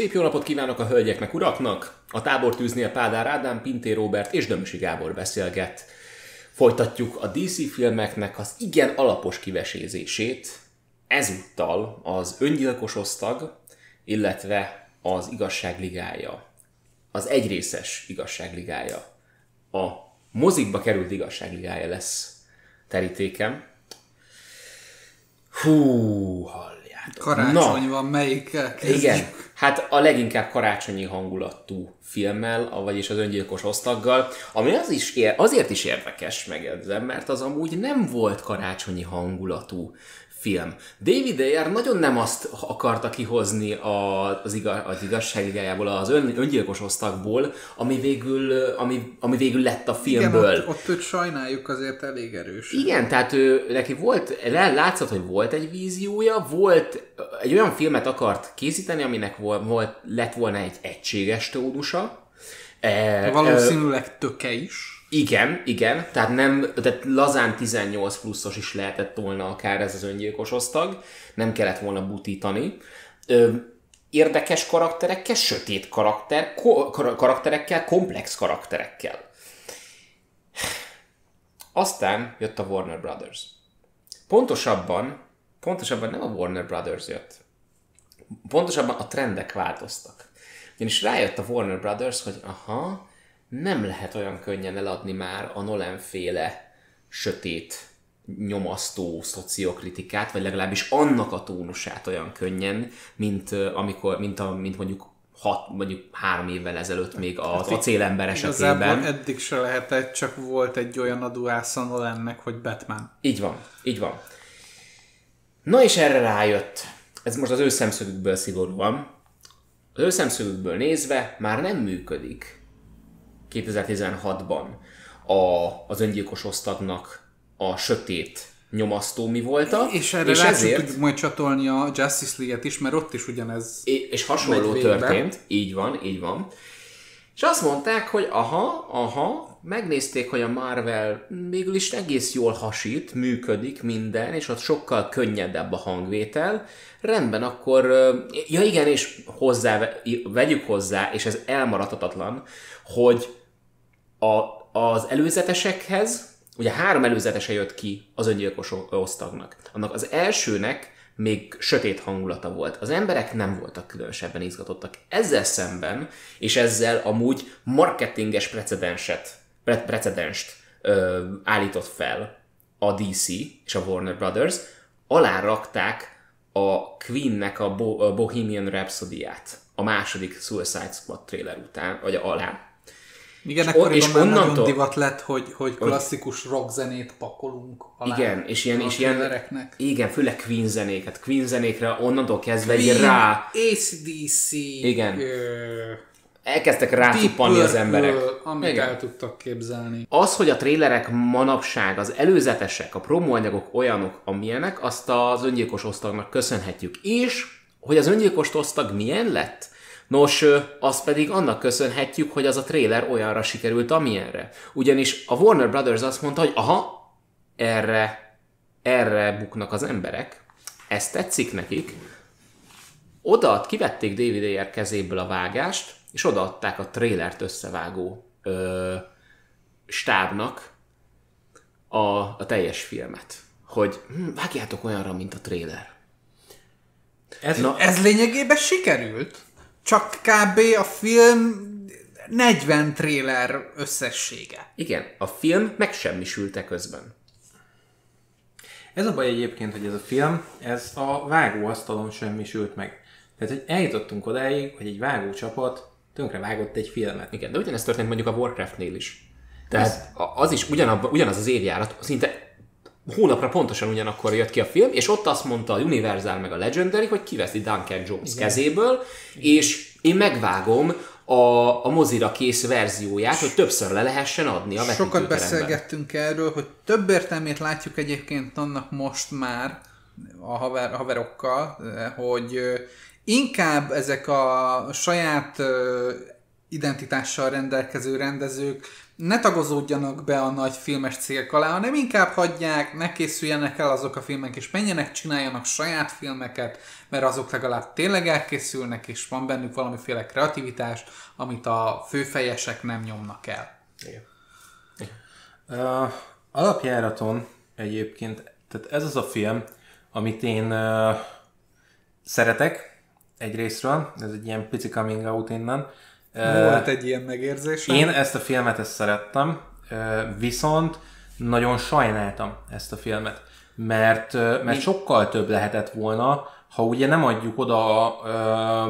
Szép jó napot kívánok a hölgyeknek, uraknak! A tábortűznél Pádár Ádám, Pinté Robert és Dömösi Gábor beszélget. Folytatjuk a DC filmeknek az igen alapos kivesézését, ezúttal az öngyilkos osztag, illetve az igazságligája. Az egyrészes igazságligája. A mozikba került igazságligája lesz terítékem. Hú, halljátok. Karácsony van, melyikkel kezdjük? Igen, hát a leginkább karácsonyi hangulatú filmmel, vagyis az öngyilkos osztaggal, ami az is ér, azért is érdekes, megjegyzem, mert az amúgy nem volt karácsonyi hangulatú film. David Ayer nagyon nem azt akarta kihozni az, igaz, az igazságigájából, az ön, öngyilkos osztagból, ami végül, ami, ami végül lett a filmből. Igen, ott, ott őt sajnáljuk azért elég erős. Igen, tehát ő, neki volt, látszott, hogy volt egy víziója, volt egy olyan filmet akart készíteni, aminek volt, volt lett volna egy egységes tónusa. E, Valószínűleg töke is. Igen, igen, tehát nem, tehát lazán 18 pluszos is lehetett volna akár ez az öngyilkos osztag, nem kellett volna butítani. Ö, érdekes karakterekkel, sötét karakter, ko, karakterekkel, komplex karakterekkel. Aztán jött a Warner Brothers. Pontosabban, pontosabban nem a Warner Brothers jött. Pontosabban a trendek változtak. Ugyanis rájött a Warner Brothers, hogy aha, nem lehet olyan könnyen eladni már a Nolan féle sötét, nyomasztó szociokritikát, vagy legalábbis annak a tónusát olyan könnyen, mint, amikor, mint, a, mint mondjuk hat, mondjuk három évvel ezelőtt még az hát acélember esetében. eddig se lehetett, csak volt egy olyan adóásza Nolannek, hogy Batman. Így van, így van. Na és erre rájött, ez most az ő szemszögükből szigorúan, az ő szemszögükből nézve már nem működik 2016-ban a, az öngyilkos osztagnak a sötét nyomasztó mi volt. És erre és ezért tudjuk majd csatolni a Justice League-et is, mert ott is ugyanez És hasonló történt, így van, így van. És azt mondták, hogy aha, aha, megnézték, hogy a Marvel végül is egész jól hasít, működik minden, és ott sokkal könnyedebb a hangvétel. Rendben, akkor, ja igen, és hozzá, vegyük hozzá, és ez elmaradhatatlan, hogy a, az előzetesekhez, ugye három előzetese jött ki az öngyilkos osztagnak. Annak az elsőnek még sötét hangulata volt. Az emberek nem voltak különösebben izgatottak. Ezzel szemben, és ezzel amúgy marketinges precedenset, pre- precedenst ö, állított fel a DC és a Warner Brothers, alárakták a Queennek a, Bo- a Bohemian Rhapsody-át a második Suicide Squad trailer után, vagy alá, igen, és, on, és onnantól... divat lett, hogy, hogy klasszikus rock zenét pakolunk alá Igen, és ilyen, és ilyen igen, főleg Queen zenéket. Queen zenékre onnantól kezdve Queen, egy rá... ACDC, igen. Ö... Elkezdtek rá az emberek. Amit igen. el tudtak képzelni. Az, hogy a trélerek manapság, az előzetesek, a promóanyagok olyanok, amilyenek, azt az öngyilkos osztagnak köszönhetjük. És, hogy az öngyilkos osztag milyen lett? Nos, azt pedig annak köszönhetjük, hogy az a trailer olyanra sikerült, amilyenre. Ugyanis a Warner Brothers azt mondta, hogy aha, erre, erre buknak az emberek, ez tetszik nekik, oda kivették David Ayer kezéből a vágást, és odaadták a trailert összevágó ö, stábnak a, a teljes filmet. Hogy hm, vágjátok olyanra, mint a trailer. Ez, Na, ez lényegében sikerült? Csak kb. a film 40 tréler összessége. Igen, a film megsemmisülte közben. Ez a baj egyébként, hogy ez a film, ez a vágóasztalon semmisült meg. Tehát, hogy eljutottunk odáig, hogy egy vágócsapat tönkre vágott egy filmet. Igen, de ugyanezt történt mondjuk a Warcraftnél is. Tehát az is ugyanab, ugyanaz az évjárat, szinte hónapra pontosan ugyanakkor jött ki a film, és ott azt mondta a Universal meg a Legendary, hogy kiveszi Duncan Jones Igen. kezéből, és én megvágom a, a mozira kész verzióját, hogy többször le lehessen adni a Sokat beszélgettünk erről, hogy több értelmét látjuk egyébként annak most már a haver, haverokkal, hogy inkább ezek a saját identitással rendelkező rendezők ne tagozódjanak be a nagy filmes cégek alá, hanem inkább hagyják, ne készüljenek el azok a filmek, és menjenek, csináljanak saját filmeket, mert azok legalább tényleg elkészülnek, és van bennük valamiféle kreativitás, amit a főfejesek nem nyomnak el. Igen. Uh, alapjáraton egyébként, tehát ez az a film, amit én uh, szeretek egyrésztről, ez egy ilyen pici coming out innen. Volt egy ilyen megérzés. Én ezt a filmet ezt szerettem, viszont nagyon sajnáltam ezt a filmet, mert, mert sokkal több lehetett volna, ha ugye nem adjuk oda a,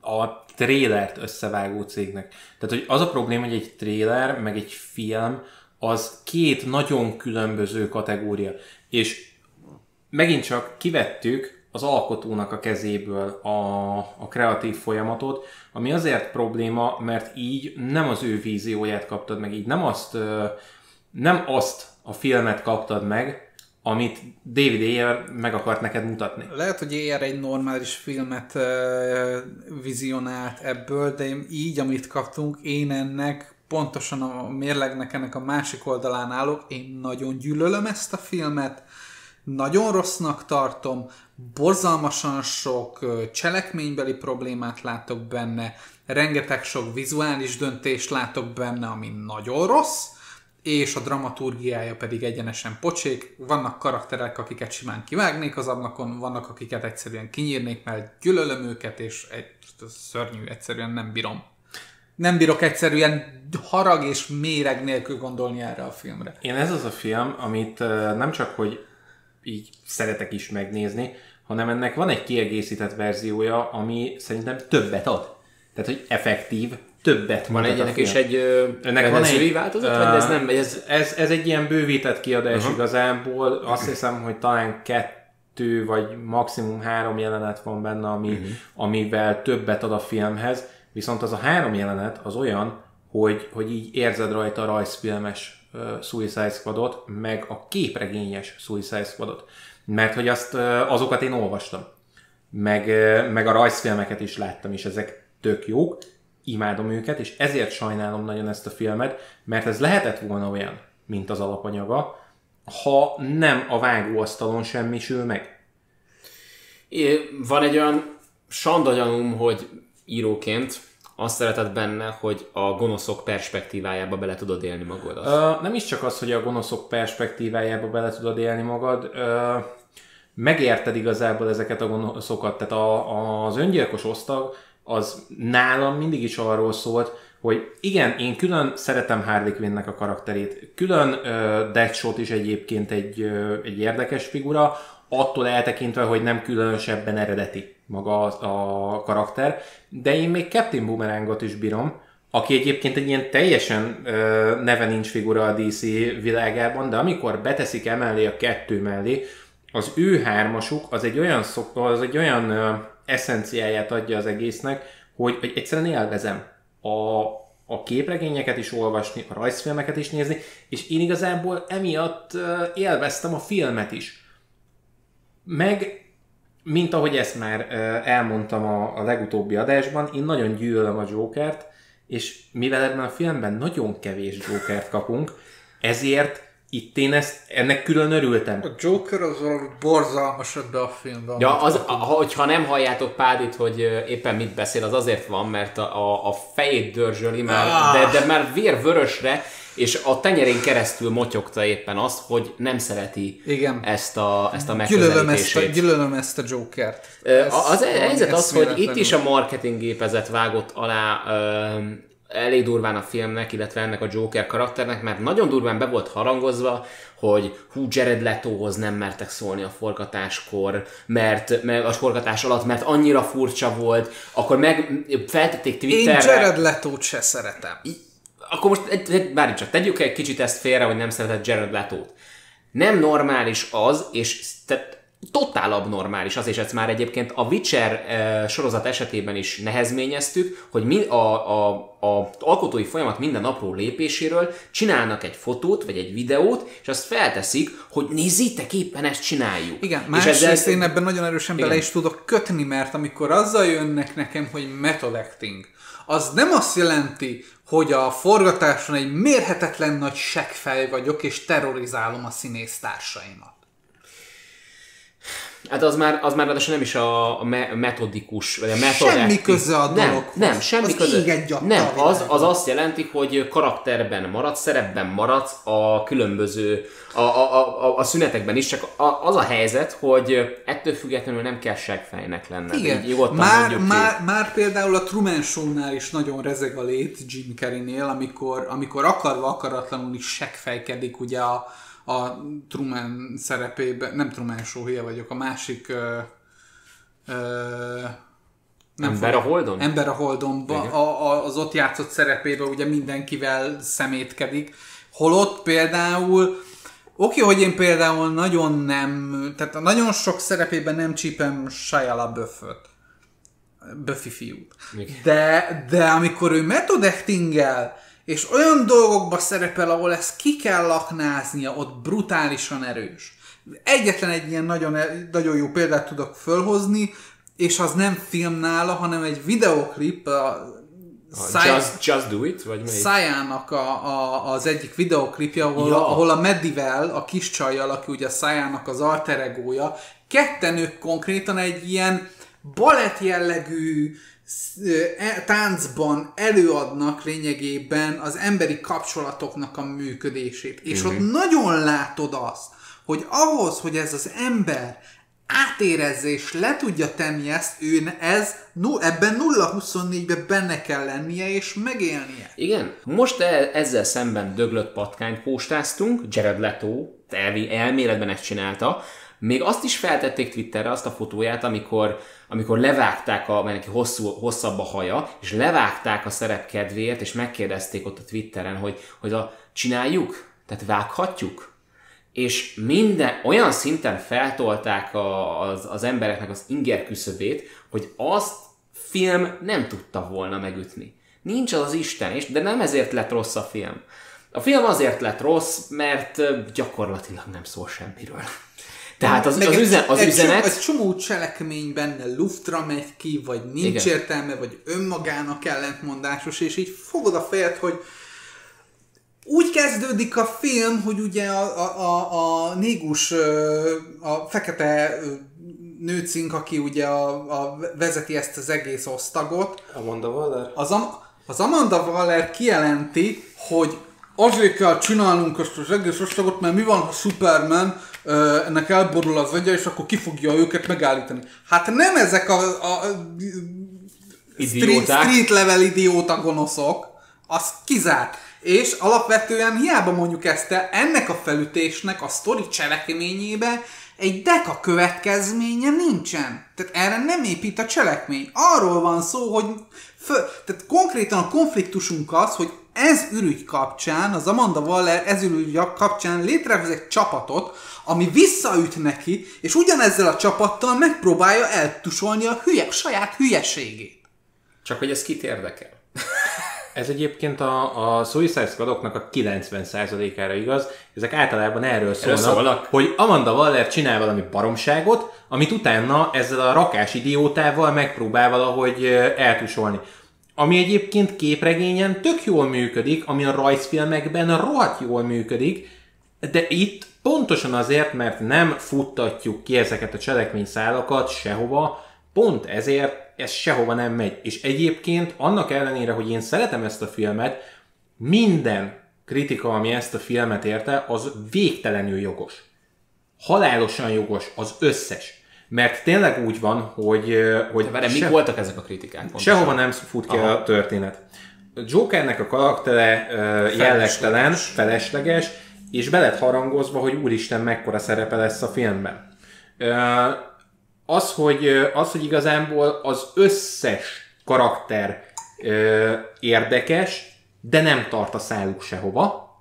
a trélert összevágó cégnek. Tehát, hogy az a probléma, hogy egy tréler, meg egy film, az két nagyon különböző kategória. És megint csak kivettük az alkotónak a kezéből a, a kreatív folyamatot, ami azért probléma, mert így nem az ő vízióját kaptad meg, így nem azt, nem azt a filmet kaptad meg, amit David Ayer meg akart neked mutatni. Lehet, hogy Ayer egy normális filmet vizionált ebből, de így, amit kaptunk, én ennek pontosan a mérlegnek ennek a másik oldalán állok. Én nagyon gyűlölöm ezt a filmet, nagyon rossznak tartom, borzalmasan sok cselekménybeli problémát látok benne, rengeteg sok vizuális döntést látok benne, ami nagyon rossz, és a dramaturgiája pedig egyenesen pocsék. Vannak karakterek, akiket simán kivágnék az ablakon, vannak, akiket egyszerűen kinyírnék, mert gyűlölöm őket, és egy, szörnyű, egyszerűen nem bírom. Nem bírok egyszerűen harag és méreg nélkül gondolni erre a filmre. Én ez az a film, amit nem csak, hogy így szeretek is megnézni, hanem ennek van egy kiegészített verziója, ami szerintem többet ad. Tehát, hogy effektív, többet Van egy ennek is egy ennek van egy változat, uh, vagy ez nem? Ez... Ez, ez egy ilyen bővített kiadás uh-huh. igazából. Azt hiszem, hogy talán kettő vagy maximum három jelenet van benne, ami, uh-huh. amivel többet ad a filmhez. Viszont az a három jelenet az olyan, hogy, hogy így érzed rajta a rajzfilmes Suicide Squadot, meg a képregényes Suicide Squadot. Mert hogy azt, azokat én olvastam. Meg, meg a rajzfilmeket is láttam, és ezek tök jók imádom őket, és ezért sajnálom nagyon ezt a filmet, mert ez lehetett volna olyan, mint az alapanyaga, ha nem a vágóasztalon semmisül meg. Van egy olyan sandagyanum, hogy íróként azt szereted benne, hogy a gonoszok perspektívájába bele tudod élni magad. Uh, nem is csak az, hogy a gonoszok perspektívájába bele tudod élni magad, uh, megérted igazából ezeket a gonoszokat. Tehát a, az öngyilkos osztag az nálam mindig is arról szólt, hogy igen, én külön szeretem Harley Quinnnek a karakterét, külön uh, Deadshot is egyébként egy, uh, egy érdekes figura, attól eltekintve, hogy nem különösebben eredeti maga a, karakter, de én még Captain Boomerangot is bírom, aki egyébként egy ilyen teljesen uh, neve nincs figura a DC világában, de amikor beteszik emellé a kettő mellé, az ő hármasuk az egy olyan, szok, az egy olyan uh, eszenciáját adja az egésznek, hogy, hogy egyszerűen élvezem a, a képregényeket is olvasni, a rajzfilmeket is nézni, és én igazából emiatt élveztem a filmet is. Meg, mint ahogy ezt már elmondtam a, a legutóbbi adásban, én nagyon gyűlölöm a Jokert, és mivel ebben a filmben nagyon kevés Jokert kapunk, ezért itt én ezt, ennek külön örültem. A Joker az borzalmas ebbe a filmben. Ja, az, a, hogyha nem halljátok Pádit, hogy éppen mit beszél, az azért van, mert a, a, a fejét dörzsöli már, ah. de, de már vér vörösre, és a tenyerén keresztül motyogta éppen azt, hogy nem szereti Igen. ezt a, ezt a megközelítését. Gyűlölöm ezt a, gyűlölöm ezt a Jokert. Ez az helyzet az, hogy itt is a marketing gépezet vágott alá elég durván a filmnek, illetve ennek a Joker karakternek, mert nagyon durván be volt harangozva, hogy hú, Jared Letohoz nem mertek szólni a forgatáskor, mert, mert a forgatás alatt, mert annyira furcsa volt, akkor meg feltették Twitterre. Én Jared Leto-t se szeretem. Akkor most, bármi csak tegyük egy kicsit ezt félre, hogy nem szeretett Jared Leto-t. Nem normális az, és tehát totál abnormális az, és ezt már egyébként a Witcher e, sorozat esetében is nehezményeztük, hogy mi a, a, a alkotói folyamat minden apró lépéséről csinálnak egy fotót, vagy egy videót, és azt felteszik, hogy nézzétek, éppen ezt csináljuk. Igen, másrészt ezzel... én ebben nagyon erősen Igen. bele is tudok kötni, mert amikor azzal jönnek nekem, hogy method acting, az nem azt jelenti, hogy a forgatáson egy mérhetetlen nagy seggfej vagyok, és terrorizálom a színésztársaimat. Hát az már, az már ráadásul nem is a, a me- metodikus, vagy a method Semmi acting. köze a nem, dologhoz. Nem, semmi Az köze. nem, az, az azt jelenti, hogy karakterben maradsz, szerepben maradsz a különböző, a, a, a, a szünetekben is, csak a, az a helyzet, hogy ettől függetlenül nem kell seggfejnek lenned. Igen, Így már, ki. már, már például a Truman Show-nál is nagyon rezeg a lét Jim Carrey-nél, amikor, amikor akarva akaratlanul is seggfejkedik ugye a, a Truman szerepében, nem Truman Show, hülye vagyok, a másik ö, ö, nem Ember fog- a Holdon? Ember a Holdonban, a, a, az ott játszott szerepében ugye mindenkivel szemétkedik. Holott például, oké, hogy én például nagyon nem, tehát nagyon sok szerepében nem csípem Shia LaBeouf-öt. Buffy fiút. De, de amikor ő method actingel, és olyan dolgokba szerepel, ahol ezt ki kell laknáznia, ott brutálisan erős. Egyetlen egy ilyen nagyon, nagyon jó példát tudok fölhozni, és az nem film nála, hanem egy videoklip, a Száj- just, just do it? Vagy melyik? Szájának a, a, az egyik videoklipje, ahol, Ja. ahol a Medivel, a kis csajjal, aki ugye Szájának az alter egója, ketten ők konkrétan egy ilyen balett jellegű táncban előadnak lényegében az emberi kapcsolatoknak a működését. És Mhm. ott nagyon látod azt, hogy ahhoz, hogy ez az ember átérezze és le tudja tenni ezt, ő ez, ebben 0-24-ben benne kell lennie és megélnie. Igen. Most e- ezzel szemben döglött patkányt postáztunk, Jared Leto elvi elméletben ezt csinálta, még azt is feltették Twitterre, azt a fotóját, amikor, amikor levágták, a, mert neki hosszú, hosszabb a haja, és levágták a szerep kedvéért, és megkérdezték ott a Twitteren, hogy, hogy a, csináljuk? Tehát vághatjuk? és minden olyan szinten feltolták a, az, az embereknek az inger küszöbét, hogy azt film nem tudta volna megütni. Nincs az az Isten, és de nem ezért lett rossz a film. A film azért lett rossz, mert gyakorlatilag nem szól semmiről. Tehát az, Meg az, egy- üzen, az egy üzenet... Csomó, egy csomó cselekmény benne luftra megy ki, vagy nincs Igen. értelme, vagy önmagának ellentmondásos, és így fogod a fejed, hogy úgy kezdődik a film, hogy ugye a, a, a, a négus, a fekete nőcink, aki ugye a, a vezeti ezt az egész osztagot, Amanda Waller? az, Am- az Amanda Waller kijelenti, hogy azért kell csinálnunk ezt az egész osztagot, mert mi van, ha Superman ennek elborul az agya, és akkor ki fogja őket megállítani. Hát nem ezek a, a, a street, street level idióta gonoszok, az kizárt. És alapvetően hiába mondjuk ezt el, ennek a felütésnek a sztori cselekményébe egy deka következménye nincsen. Tehát erre nem épít a cselekmény. Arról van szó, hogy föl, tehát konkrétan a konfliktusunk az, hogy ez ürügy kapcsán, az Amanda Waller ez ürügy kapcsán létrehoz egy csapatot, ami visszaüt neki, és ugyanezzel a csapattal megpróbálja eltusolni a hülye, saját hülyeségét. Csak hogy ez kit érdekel. Ez egyébként a, a Suicide Squadoknak a 90%-ára igaz. Ezek általában erről szólnak, szólnak. hogy Amanda Waller csinál valami baromságot, amit utána ezzel a rakás idiótával megpróbál valahogy eltusolni. Ami egyébként képregényen tök jól működik, ami a rajzfilmekben rohadt jól működik, de itt pontosan azért, mert nem futtatjuk ki ezeket a cselekményszálakat sehova, pont ezért ez sehova nem megy. És egyébként annak ellenére, hogy én szeretem ezt a filmet, minden kritika, ami ezt a filmet érte, az végtelenül jogos. Halálosan jogos, az összes. Mert tényleg úgy van, hogy, hogy Várj, mik se- voltak ezek a kritikák? pontosan? Sehova nem fut ki a történet. Jokernek a karaktere ö, jellegtelen, felesleges, és be lett harangozva, hogy úristen mekkora szerepe lesz a filmben. Az, hogy, az, hogy igazából az összes karakter érdekes, de nem tart a száluk sehova.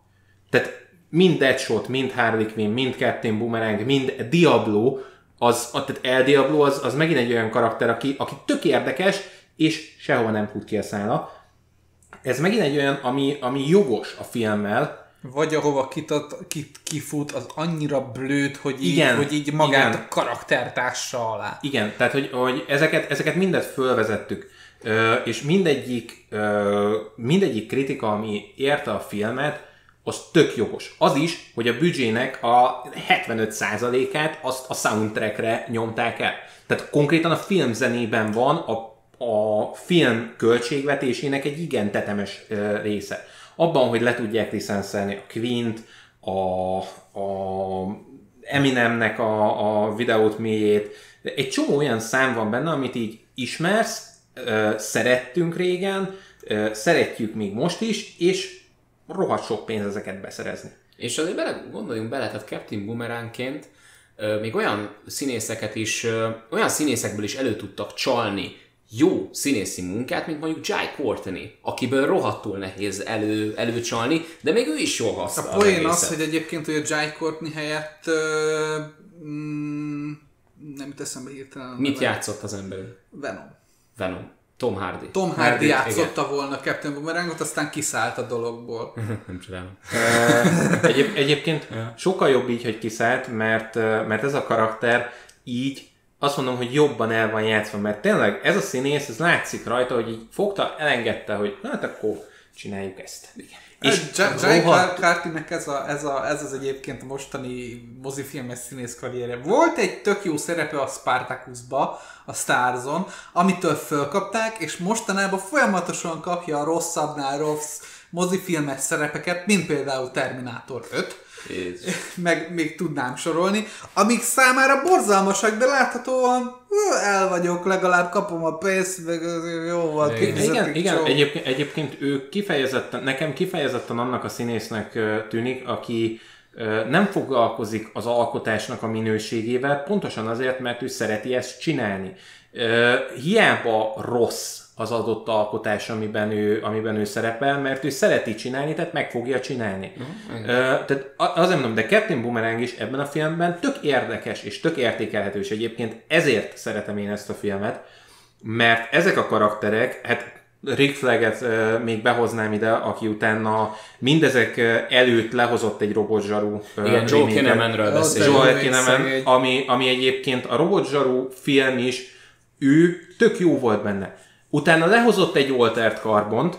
Tehát mind Deadshot, mind Harley Quinn, mind Captain Boomerang, mind Diablo, az, a- tehát El Diablo az, az megint egy olyan karakter, aki, aki tök érdekes, és sehova nem fut ki a szála. Ez megint egy olyan, ami, ami jogos a filmmel, Vagy ahova kitat, kit, kifut, az annyira blőd, hogy így, Igen, hogy így magát igen. a karaktertársa alá. Igen, tehát hogy, hogy ezeket, ezeket mindet fölvezettük. és mindegyik, mindegyik kritika, ami érte a filmet, az tök jogos. Az is, hogy a büdzsének a 75%-át azt a soundtrackre nyomták el. Tehát konkrétan a filmzenében van a, a film költségvetésének egy igen tetemes része. Abban, hogy le tudják licenszelni a Queen-t, a, a Eminemnek a, a videót mélyét, egy csomó olyan szám van benne, amit így ismersz, szerettünk régen, szeretjük még most is, és rohadt sok pénz ezeket beszerezni. És azért bele, gondoljunk bele, tehát Captain Boomerangként még olyan színészeket is, olyan színészekből is elő tudtak csalni jó színészi munkát, mint mondjuk Jai Courtney, akiből rohadtul nehéz elő, előcsalni, de még ő is jól haszna. A poén az, hogy egyébként hogy a Jai Courtney helyett uh, mm, nem jut eszembe hirtelen. Mit játszott az ember? Venom. Venom. Tom Hardy. Tom Hardy, Hardy játszotta igen. volna Captain Boomerangot, aztán kiszállt a dologból. nem csodálom. Egyéb, egyébként sokkal jobb így, hogy kiszállt, mert, mert ez a karakter így azt mondom, hogy jobban el van játszva, mert tényleg ez a színész, ez látszik rajta, hogy így fogta, elengedte, hogy hát akkor csináljuk ezt. Igen. És Jai Cartinek ez, a, ez, a, ez az egyébként a mostani mozifilmes színész karrierje. Volt egy tök jó szerepe a Spartacusba, a Starzon, amitől fölkapták, és mostanában folyamatosan kapja a rosszabbnál rossz mozifilmes szerepeket, mint például Terminátor 5, Jézus. meg még tudnám sorolni, amik számára borzalmasak, de láthatóan el vagyok, legalább kapom a pénzt, meg jó volt. Igen, igen egyébként, egyébként ő kifejezetten, nekem kifejezetten annak a színésznek tűnik, aki nem foglalkozik az alkotásnak a minőségével, pontosan azért, mert ő szereti ezt csinálni. Hiába rossz az adott alkotás, amiben ő, amiben ő szerepel, mert ő szereti csinálni, tehát meg fogja csinálni. Uh-huh. Uh, tehát azért mondom, de Captain Boomerang is ebben a filmben tök érdekes és tök értékelhető, és egyébként ezért szeretem én ezt a filmet, mert ezek a karakterek, hát Rick Flaget uh, még behoznám ide, aki utána mindezek előtt lehozott egy robotzsaru. Uh, Igen, Joel Kinnamanről Kinnaman, ami, ami egyébként a robotzsaru film is, ő tök jó volt benne. Utána lehozott egy Altert Carbont,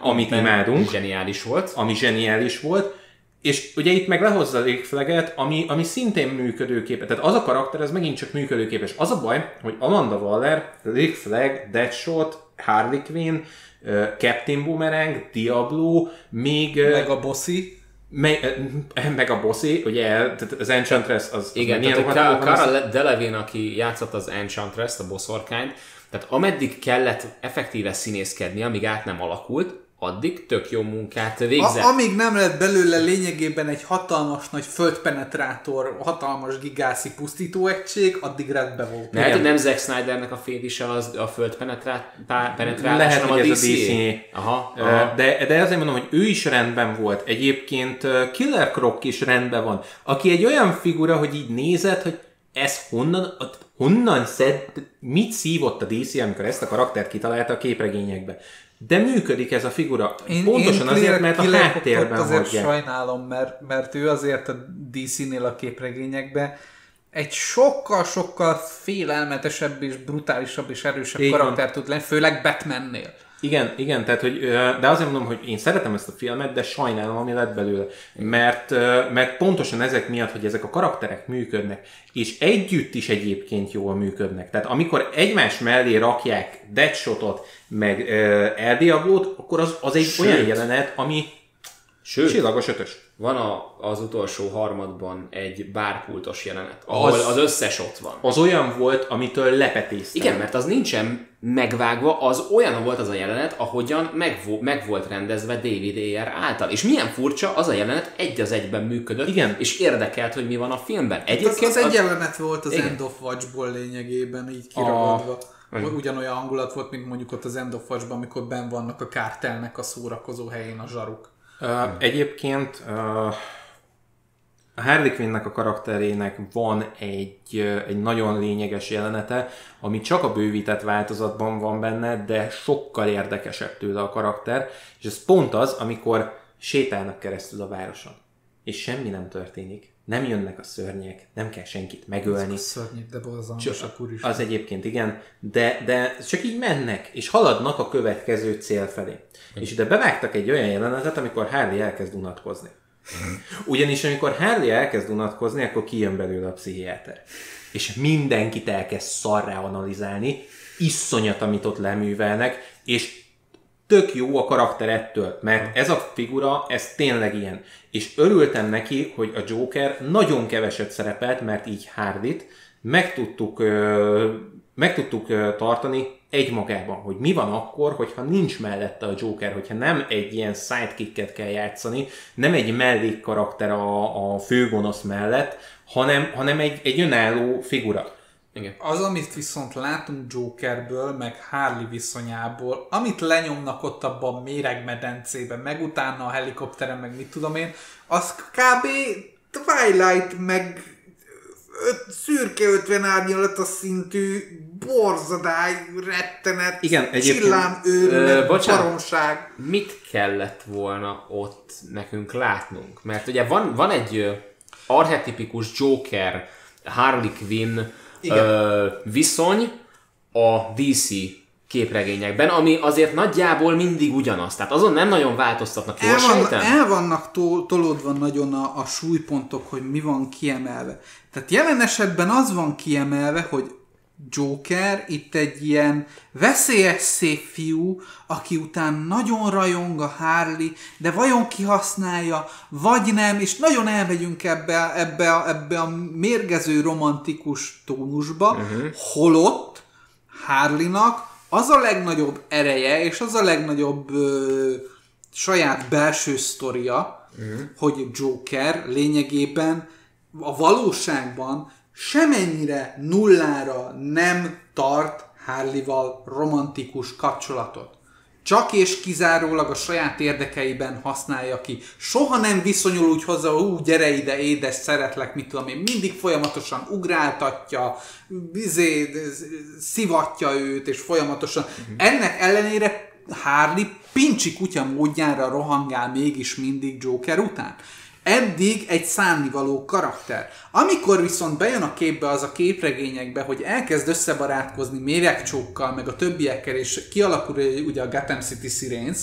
amit imádunk. Zseniális volt. Ami zseniális volt. És ugye itt meg lehozza Rick Flaget, ami, ami szintén működőképes. Tehát az a karakter, ez megint csak működőképes. Az a baj, hogy Amanda Waller, Rick Flag, Deadshot, Harley Quinn, Captain Boomerang, Diablo, még... Meg a Bossy. Me, meg a bossy, ugye az Enchantress az, az Igen, tehát a Cara Delevingne, aki játszott az Enchantress, a bosszorkányt, tehát ameddig kellett effektíve színészkedni, amíg át nem alakult, addig tök jó munkát végzett. A, amíg nem lett belőle lényegében egy hatalmas nagy földpenetrátor, hatalmas gigászi pusztítóegység, addig rendben volt. Lehet, hogy nem Zack Snydernek a fédise az a földpenetrálás, Lehet, hogy ez a DC. Aha, aha. De, de azért mondom, hogy ő is rendben volt. Egyébként Killer Croc is rendben van. Aki egy olyan figura, hogy így nézed, hogy ez honnan, honnan szed, mit szívott a DC, amikor ezt a karaktert kitalálta a képregényekbe. De működik ez a figura. Én, Pontosan én azért, mert a háttérben azért hordják. sajnálom, mert, mert ő azért a DC-nél a képregényekben egy sokkal-sokkal félelmetesebb és brutálisabb és erősebb karakter tud lenni, főleg Batmannél. Igen, igen, tehát, hogy, de azért mondom, hogy én szeretem ezt a filmet, de sajnálom, ami lett belőle. Mert, mert pontosan ezek miatt, hogy ezek a karakterek működnek, és együtt is egyébként jól működnek. Tehát amikor egymás mellé rakják Deadshotot, meg Eldiablót, akkor az, az egy Sőt. olyan jelenet, ami Sőt, csillagos ötös. Van a, az utolsó harmadban egy bárpultos jelenet, ahol az, az összes ott van. Az olyan volt, amitől lepetésztem. Igen, mert az nincsen megvágva, az olyan volt az a jelenet, ahogyan meg, meg volt rendezve David Ayer által. És milyen furcsa, az a jelenet egy az egyben működött, Igen. és érdekelt, hogy mi van a filmben. Egyébként az, az, az egy jelenet volt az Igen. End of Watch-ból lényegében így kiragadva. A... Ugyanolyan hangulat volt, mint mondjuk ott az End of Watch-ban, amikor ben vannak a kártelnek a szórakozó helyén a zsaruk. Uh, egyébként uh, a Harley Quinnnek a karakterének van egy, egy nagyon lényeges jelenete, ami csak a bővített változatban van benne, de sokkal érdekesebb tőle a karakter, és ez pont az, amikor sétálnak keresztül a városon, és semmi nem történik, nem jönnek a szörnyek, nem kell senkit megölni. Szörnyű, de borzalmasak úr is. Az egyébként igen, de, de csak így mennek, és haladnak a következő cél felé. És ide bevágtak egy olyan jelenetet, amikor Harley elkezd unatkozni. Ugyanis amikor Harley elkezd unatkozni, akkor kijön belőle a pszichiáter. És mindenkit elkezd szarrá analizálni, iszonyat, amit ott leművelnek, és tök jó a karakter ettől, mert ez a figura, ez tényleg ilyen. És örültem neki, hogy a Joker nagyon keveset szerepelt, mert így Hardit meg tudtuk, meg tudtuk tartani egymagában, hogy mi van akkor, hogyha nincs mellette a Joker, hogyha nem egy ilyen sidekicket kell játszani, nem egy mellékkarakter a, a főgonosz mellett, hanem, hanem egy, egy önálló figura. Igen. Az, amit viszont látunk Jokerből, meg Harley viszonyából, amit lenyomnak ott abban a méregmedencében, meg utána a helikopteren, meg mit tudom én, az kb. Twilight, meg öt, szürke 50 árnyalatos szintű borzadály, rettenet, Igen, egyébként- csillám Ö, őrület, bocsánat. baromság. Mit kellett volna ott nekünk látnunk? Mert ugye van, van egy archetipikus Joker, Harley Quinn Igen. ö, viszony a DC képregényekben, ami azért nagyjából mindig ugyanaz. Tehát azon nem nagyon változtatnak. Jól El, van, el vannak tol, tolódva nagyon a, a súlypontok, hogy mi van kiemelve. Tehát jelen esetben az van kiemelve, hogy Joker itt egy ilyen veszélyes szép fiú, aki után nagyon rajong a Harley, de vajon kihasználja, vagy nem, és nagyon elmegyünk ebbe, ebbe, a, ebbe a mérgező romantikus tónusba, uh-huh. holott Harley-nak az a legnagyobb ereje, és az a legnagyobb ö, saját belső sztoria, uh-huh. hogy Joker lényegében a valóságban semennyire nullára nem tart Harley-val romantikus kapcsolatot. Csak és kizárólag a saját érdekeiben használja ki. Soha nem viszonyul úgy hozzá, ú, gyere ide, édes, szeretlek, mit tudom én. Mindig folyamatosan ugráltatja, izé, szivatja őt, és folyamatosan. Uh-huh. Ennek ellenére Harley pincsi kutya módjára rohangál mégis mindig Joker után. Eddig egy szánnivaló karakter. Amikor viszont bejön a képbe az a képregényekbe, hogy elkezd összebarátkozni méregcsókkal, meg a többiekkel, és kialakul ugye a Gotham City Sirens,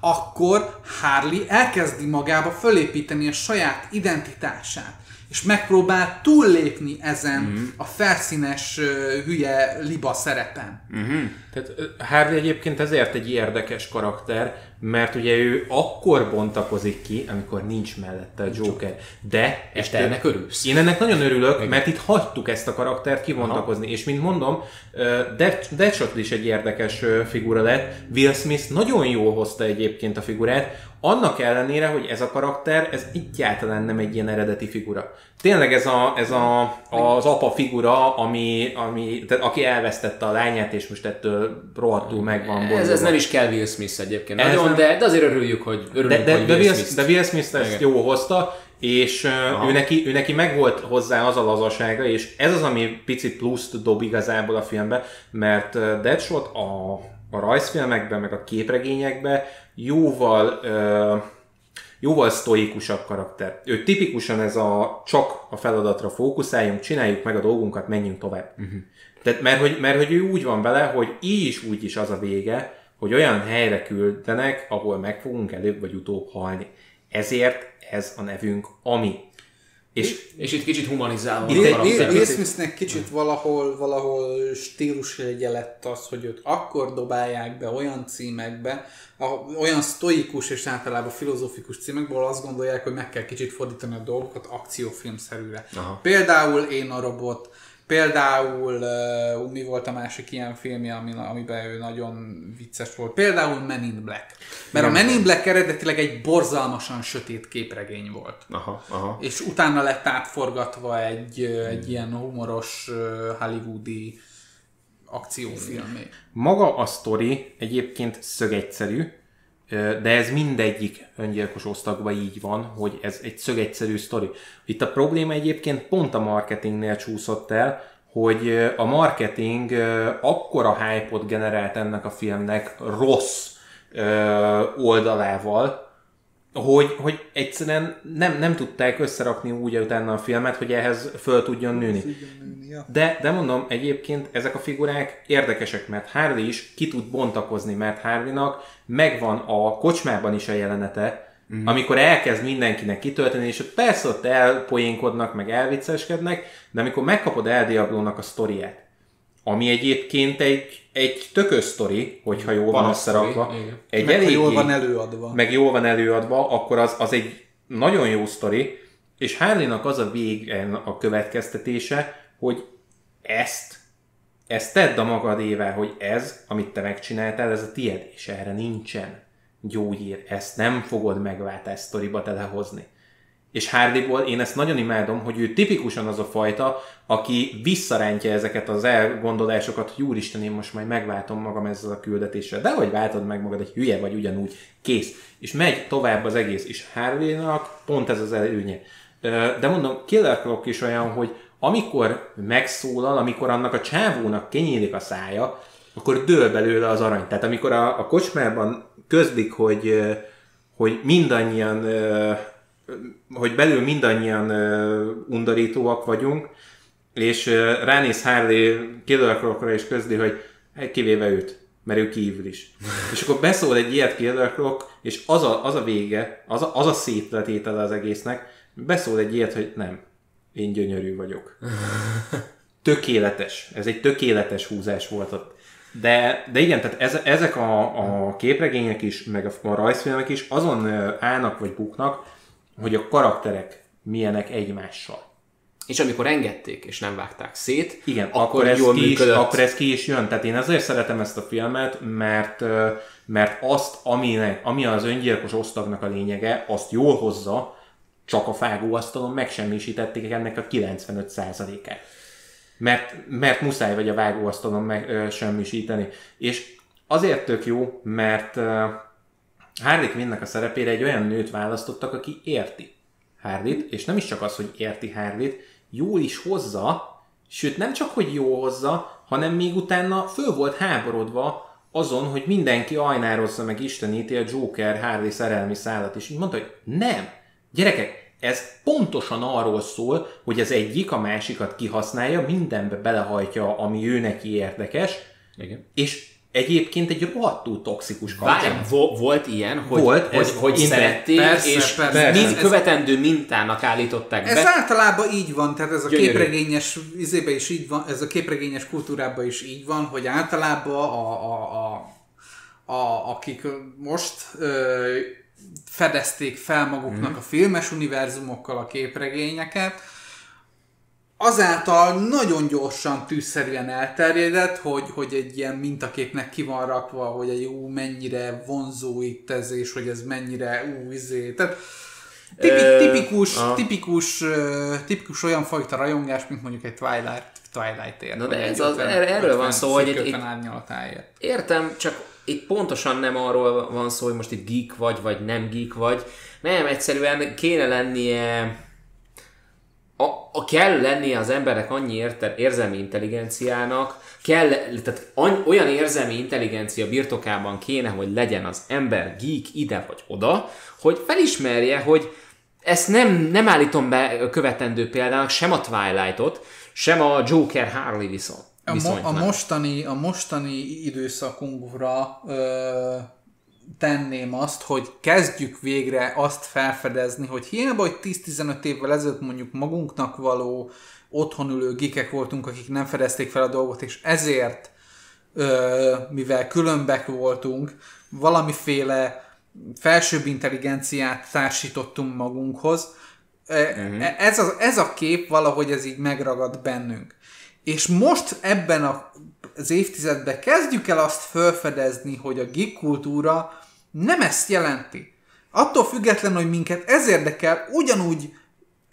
akkor Harley elkezdi magába fölépíteni a saját identitását, és megpróbál túllépni ezen mm. a felszínes ö, hülye liba szerepen. Tehát ö, Harley egyébként ezért egy érdekes karakter, mert ugye ő akkor bontakozik ki, amikor nincs mellette a Joker. De... És te ennek örülsz. Én ennek nagyon örülök, mert itt hagytuk ezt a karaktert kibontakozni, és mint mondom, Deadshot is egy érdekes figura lett. Will Smith nagyon jól hozta egyébként a figurát, annak ellenére, hogy ez a karakter, ez egyáltalán nem egy ilyen eredeti figura. Tényleg ez, a, ez a, az apa figura, ami, ami, tehát aki elvesztette a lányát, és most ettől rohadtul meg van Ez, ez nem is kell Will Smith egyébként. Ez Nagyon, nem- de, de azért örüljük, hogy örülünk, de, de, hogy de, Will Smith. de Will Smith ezt jó hozta, és ő, neki, ő neki megvolt hozzá az a lazasága, és ez az, ami picit pluszt dob igazából a filmbe, mert Deadshot a, a rajzfilmekben, meg a képregényekben jóval jóval sztoikusabb karakter. Ő tipikusan ez a csak a feladatra fókuszáljunk, csináljuk meg a dolgunkat, menjünk tovább. Uh-huh. Tehát, mert, hogy, mert hogy ő úgy van vele, hogy így is úgy is az a vége, hogy olyan helyre küldenek, ahol meg fogunk előbb vagy utóbb halni. Ezért ez a nevünk Ami. És És itt kicsit humanizálva. Will Smithnek kicsit valahol, valahol stílusjegye lett az, hogy őt akkor dobálják be olyan címekbe, a, olyan sztoikus és általában filozófikus címekből azt gondolják, hogy meg kell kicsit fordítani a dolgokat akciófilmszerűre. Aha. Például Én a robot, például uh, mi volt a másik ilyen filmje, ami, amiben ő nagyon vicces volt, például Men in Black. Mert a Men in Black eredetileg egy borzalmasan sötét képregény volt Aha, aha. és utána lett átforgatva egy, egy ilyen humoros hollywoodi akciófilmé. maga a sztori egyébként szögegyszerű, de ez mindegyik öngyilkos osztagban így van, hogy ez egy szögegyszerű sztori. Itt a probléma egyébként pont a marketingnél csúszott el, hogy a marketing akkora hype-ot generált ennek a filmnek rossz oldalával, hogy, hogy egyszerűen nem, nem tudták összerakni úgy utána a filmet, hogy ehhez föl tudjon nőni. De, de mondom, egyébként ezek a figurák érdekesek, mert Harley is ki tud bontakozni, mert Harleynak megvan a kocsmában is a jelenete, mm. amikor elkezd mindenkinek kitölteni, és ott persze ott elpoénkodnak, meg elvicceskednek, de amikor megkapod El Diablónak a sztoriát, ami egyébként egy, egy tökös sztori, hogyha jól van összerakva. Egy meg eléggé, jól van előadva. Meg jól van előadva, akkor az, az egy nagyon jó sztori, és harley az a végen a következtetése, hogy ezt, ezt tedd a magadével, hogy ez, amit te megcsináltál, ez a tied, és erre nincsen gyógyír. Ezt nem fogod megváltás sztoriba telehozni. És Harleyból én ezt nagyon imádom, hogy ő tipikusan az a fajta, aki visszarántja ezeket az elgondolásokat, hogy úristen, én most majd megváltom magam ezzel a küldetéssel. De hogy váltod meg magad, egy hülye vagy ugyanúgy, kész. És megy tovább az egész. És Harley-nak pont ez az előnye. De mondom, Killer Croc is olyan, hogy amikor megszólal, amikor annak a csávónak kinyílik a szája, akkor dől belőle az arany. Tehát amikor a, a kocsmában közlik, hogy, hogy mindannyian hogy belül mindannyian undorítóak vagyunk, és ránéz Harley Killer és közli, hogy kivéve őt, mert ő kívül is. és akkor beszól egy ilyet Killer Croc, és az a, az a vége, az a, az a szétletétele az egésznek, beszól egy ilyet, hogy nem, én gyönyörű vagyok. Tökéletes. Ez egy tökéletes húzás volt ott. De, de igen, tehát ez, ezek a, a képregények is, meg a, a rajzfilmek is azon állnak vagy buknak, hogy a karakterek milyenek egymással. És amikor engedték, és nem vágták szét, igen, akkor, akkor, ez, jól ki is, akkor ez ki is jön. Tehát én azért szeretem ezt a filmet, mert, mert azt, aminek, ami az öngyilkos osztagnak a lényege, azt jól hozza, csak a fágóasztalon megsemmisítették ennek a 95%-át. Mert, mert muszáj vagy a vágóasztalon megsemmisíteni. És azért tök jó, mert Harley Quinnnek a szerepére egy olyan nőt választottak, aki érti Harley-t, és nem is csak az, hogy érti Harley-t, jól is hozza, sőt nem csak, hogy jó hozza, hanem még utána föl volt háborodva azon, hogy mindenki ajnározza meg isteníti a Joker Harley szerelmi szállat, és így mondta, hogy nem, gyerekek, ez pontosan arról szól, hogy az egyik a másikat kihasználja, mindenbe belehajtja, ami ő neki érdekes, Igen. és egyébként egy rohadtul toxikus kampány. Vo- volt ilyen, hogy, volt, hogy, ez hogy szerették, persze, és persze, mind, követendő mintának állították ez be. Ez általában így van, tehát ez a Gyönyörű. képregényes izébe is így van, ez a képregényes kultúrában is így van, hogy általában a, a, a, a akik most ö, fedezték fel maguknak mm. a filmes univerzumokkal a képregényeket, azáltal nagyon gyorsan, tűzszerűen elterjedett, hogy, hogy egy ilyen mintaképnek ki van rakva, hogy egy jó mennyire vonzó itt ez, és hogy ez mennyire ú, izé. Tehát tipi, tipikus, uh, tipikus, tipikus olyan fajta rajongás, mint mondjuk egy Twilight, Twilight ér. Na de ez az, er, erről van szó, hogy itt, értem, csak itt pontosan nem arról van szó, hogy most itt geek vagy, vagy nem geek vagy. Nem, egyszerűen kéne lennie a, a kell lennie az emberek annyi érte, érzelmi intelligenciának, kell, tehát olyan érzelmi intelligencia birtokában kéne, hogy legyen az ember geek ide vagy oda, hogy felismerje, hogy ezt nem, nem állítom be követendő példának, sem a Twilightot, sem a Joker Harley viszont. A, mo- a, mostani, a mostani időszakunkra ö, tenném azt, hogy kezdjük végre azt felfedezni, hogy hiába, hogy 10-15 évvel ezelőtt mondjuk magunknak való otthon ülő gikek voltunk, akik nem fedezték fel a dolgot, és ezért, mivel különbek voltunk, valamiféle felsőbb intelligenciát társítottunk magunkhoz. Uh-huh. Ez, a, ez a kép valahogy ez így megragad bennünk. És most ebben a az évtizedben kezdjük el azt felfedezni, hogy a geek kultúra nem ezt jelenti. Attól függetlenül, hogy minket ez érdekel, ugyanúgy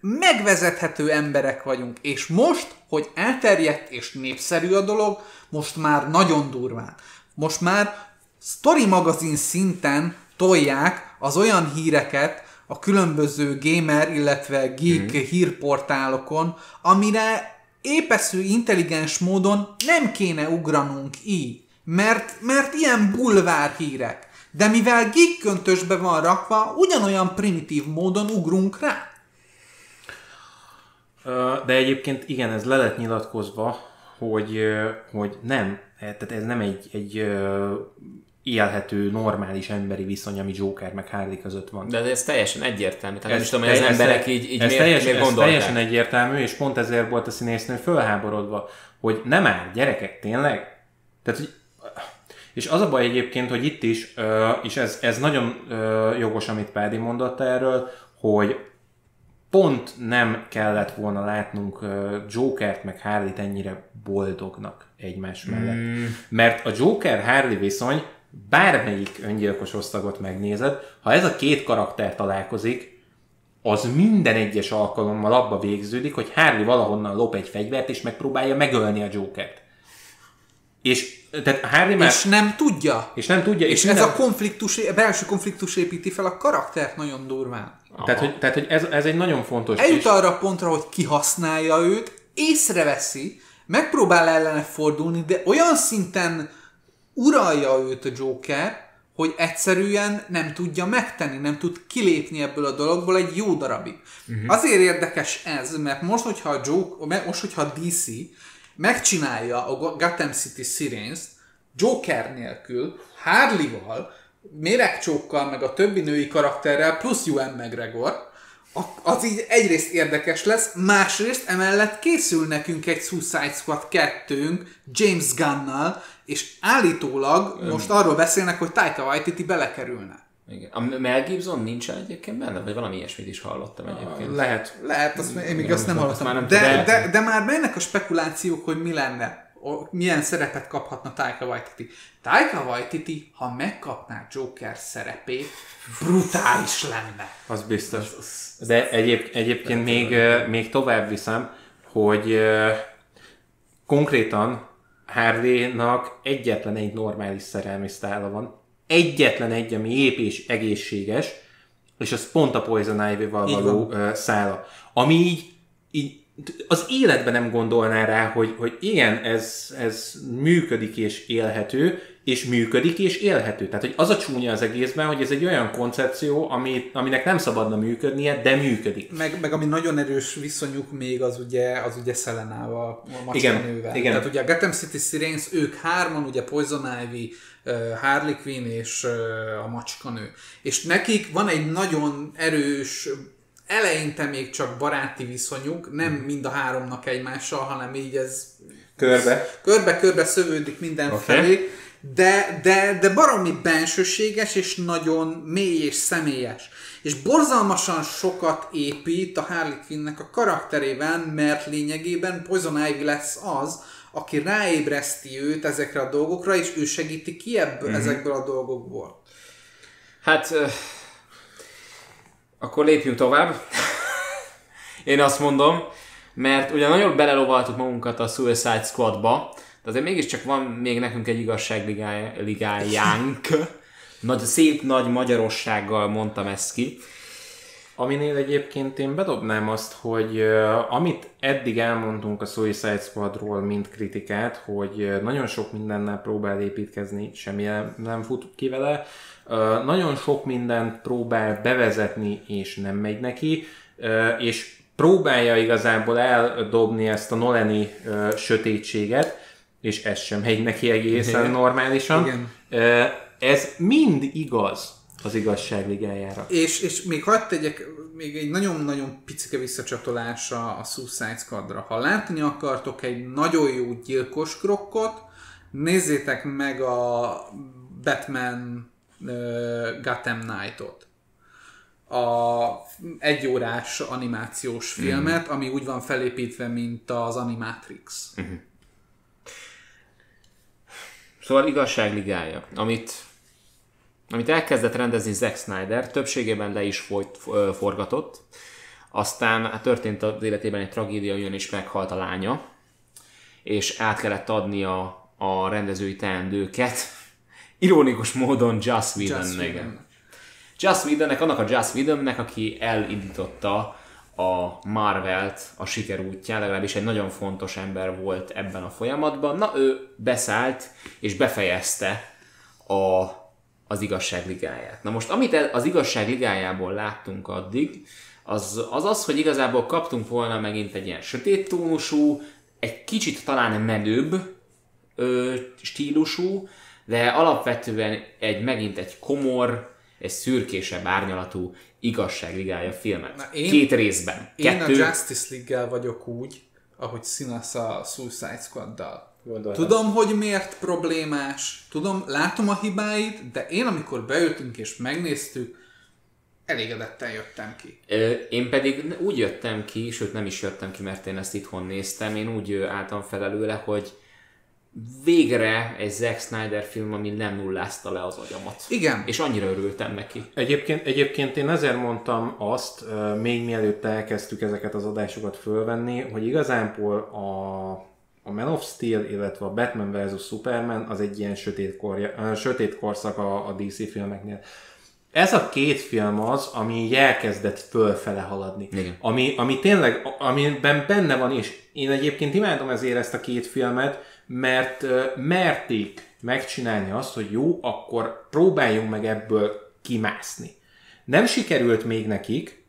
megvezethető emberek vagyunk. És most, hogy elterjedt és népszerű a dolog, most már nagyon durván. Most már story magazin szinten tolják az olyan híreket a különböző gamer, illetve geek mm. hírportálokon, amire épeszű intelligens módon nem kéne ugranunk így, mert, mert ilyen bulvár hírek. de mivel geek van rakva, ugyanolyan primitív módon ugrunk rá. De egyébként igen, ez le lett nyilatkozva, hogy, hogy nem, tehát ez nem egy, egy élhető, normális emberi viszony, ami Joker meg Harley között van. De ez teljesen egyértelmű. Tehát ez, nem is tudom, hogy az emberek így, így ez miért, teljesen, miért ez teljesen egyértelmű, és pont ezért volt a színésznő fölháborodva, hogy nem áll, gyerekek, tényleg? Tehát, hogy és az a baj egyébként, hogy itt is, és ez, ez nagyon jogos, amit Pádi mondott erről, hogy pont nem kellett volna látnunk Jokert meg Harley-t ennyire boldognak egymás mellett. Mm. Mert a Joker-Harley viszony bármelyik öngyilkos osztagot megnézed, ha ez a két karakter találkozik, az minden egyes alkalommal abba végződik, hogy Harley valahonnan lop egy fegyvert, és megpróbálja megölni a Jokert. És tehát Harry már... És nem tudja. És nem tudja. És, és ez a konfliktus, a belső konfliktus építi fel a karaktert nagyon durván. Tehát, hogy, tehát, hogy ez, ez egy nagyon fontos... Eljut és... arra a pontra, hogy kihasználja őt, észreveszi, megpróbál ellene fordulni, de olyan szinten uralja őt a Joker, hogy egyszerűen nem tudja megtenni, nem tud kilépni ebből a dologból egy jó darabig. Uh-huh. Azért érdekes ez, mert most, hogyha a Joker, most, hogyha a DC megcsinálja a Gotham City Sirens Joker nélkül, Harley-val, méregcsókkal, meg a többi női karakterrel, plusz Ewan McGregor, az így egyrészt érdekes lesz, másrészt emellett készül nekünk egy Suicide Squad 2 James Gunnal, és állítólag Ön. most arról beszélnek, hogy Taika Waititi belekerülne. Igen. A Mel Gibson nincsen egyébként benne? Vagy valami ilyesmit is hallottam egyébként? Lehet. Lehet, azt én még azt nem hallottam. Már nem de, de, de, de, már mennek a spekulációk, hogy mi lenne milyen szerepet kaphatna Taika Waititi. Taika Waititi, ha megkapná Joker szerepét, brutális lenne. Az biztos. De egyéb, egyébként még, még tovább viszem, hogy konkrétan Harley-nak egyetlen egy normális szerelmi sztála van. Egyetlen egy, ami ép és egészséges, és az pont a Poison Ivy-val való szála. Ami így, így az életben nem gondolná rá, hogy, hogy igen, ez, ez működik és élhető, és működik és élhető. Tehát, hogy az a csúnya az egészben, hogy ez egy olyan koncepció, ami, aminek nem szabadna működnie, de működik. Meg, meg ami nagyon erős viszonyuk még az ugye, az ugye Szelenával, a igen, igen. Tehát ugye a Gotham City Sirens, ők hárman, ugye Poison Ivy, Harley Quinn és a macskanő. És nekik van egy nagyon erős eleinte még csak baráti viszonyuk, nem hmm. mind a háromnak egymással, hanem így ez körbe, körbe-körbe szövődik mindenfelé, okay. de, de, de baromi bensőséges és nagyon mély és személyes. És borzalmasan sokat épít a Harley Quinnnek a karakterében, mert lényegében Poison Ivy lesz az, aki ráébreszti őt ezekre a dolgokra, és ő segíti ki ebből, mm-hmm. ezekből a dolgokból. Hát akkor lépjünk tovább. Én azt mondom, mert ugye nagyon belelovaltuk magunkat a Suicide Squadba, de azért mégiscsak van még nekünk egy igazságligájánk. Nagy, szép nagy magyarossággal mondtam ezt ki. Aminél egyébként én bedobnám azt, hogy uh, amit eddig elmondtunk a Suicide Squadról, mint kritikát, hogy uh, nagyon sok mindennel próbál építkezni, semmi nem fut ki vele, nagyon sok mindent próbál bevezetni, és nem megy neki, és próbálja igazából eldobni ezt a Noleni sötétséget, és ez sem megy neki egészen normálisan. Igen. Ez mind igaz az igazságligájára. És, és még hagyd tegyek még egy nagyon-nagyon picike visszacsatolás a, a Suicide Squadra. Ha látni akartok egy nagyon jó gyilkos krokkot, nézzétek meg a Batman Gotham Knight-ot. A egyórás animációs mhm. filmet, mm. ami úgy van felépítve, mint az Animatrix. Mm-hmm. Szóval igazságligája, amit, amit elkezdett rendezni Zack Snyder, többségében le is folyt, forgatott, aztán hát történt az életében egy tragédia, jön és meghalt a lánya, és át kellett adni a, rendezői teendőket ironikus módon Joss Whedon. Joss Whedonnek, annak a Joss Whedonnek, aki elindította a Marvelt a siker útján, legalábbis egy nagyon fontos ember volt ebben a folyamatban. Na, ő beszállt és befejezte a, az igazság ligáját. Na most, amit az igazság ligájából láttunk addig, az, az az, hogy igazából kaptunk volna megint egy ilyen sötét tónusú, egy kicsit talán menőbb ö, stílusú, de alapvetően egy megint egy komor, egy szürkésebb árnyalatú igazságligája filmet. Na, én- Két részben. Én Kettő, a Justice League-gel vagyok úgy, ahogy színasz a Suicide Squad-dal. Gondoltam. Tudom, hogy miért problémás, tudom, látom a hibáit, de én amikor beültünk és megnéztük, elégedetten jöttem ki. Ö, Én pedig úgy jöttem ki, sőt nem is jöttem ki, mert én ezt itthon néztem, én úgy álltam fel előle, hogy végre egy Zack Snyder film, ami nem nullázta le az agyamat. Igen. És annyira örültem neki. Egyébként, egyébként én ezért mondtam azt, még mielőtt elkezdtük ezeket az adásokat fölvenni, hogy igazából a, a Man of Steel, illetve a Batman vs. Superman az egy ilyen sötét, korja, sötét korszak a, a DC filmeknél. Ez a két film az, ami így elkezdett fölfele haladni. Igen. Ami, ami tényleg, amiben benne van, és én egyébként imádom ezért ezt a két filmet, mert merték megcsinálni azt, hogy jó, akkor próbáljunk meg ebből kimászni. Nem sikerült még nekik,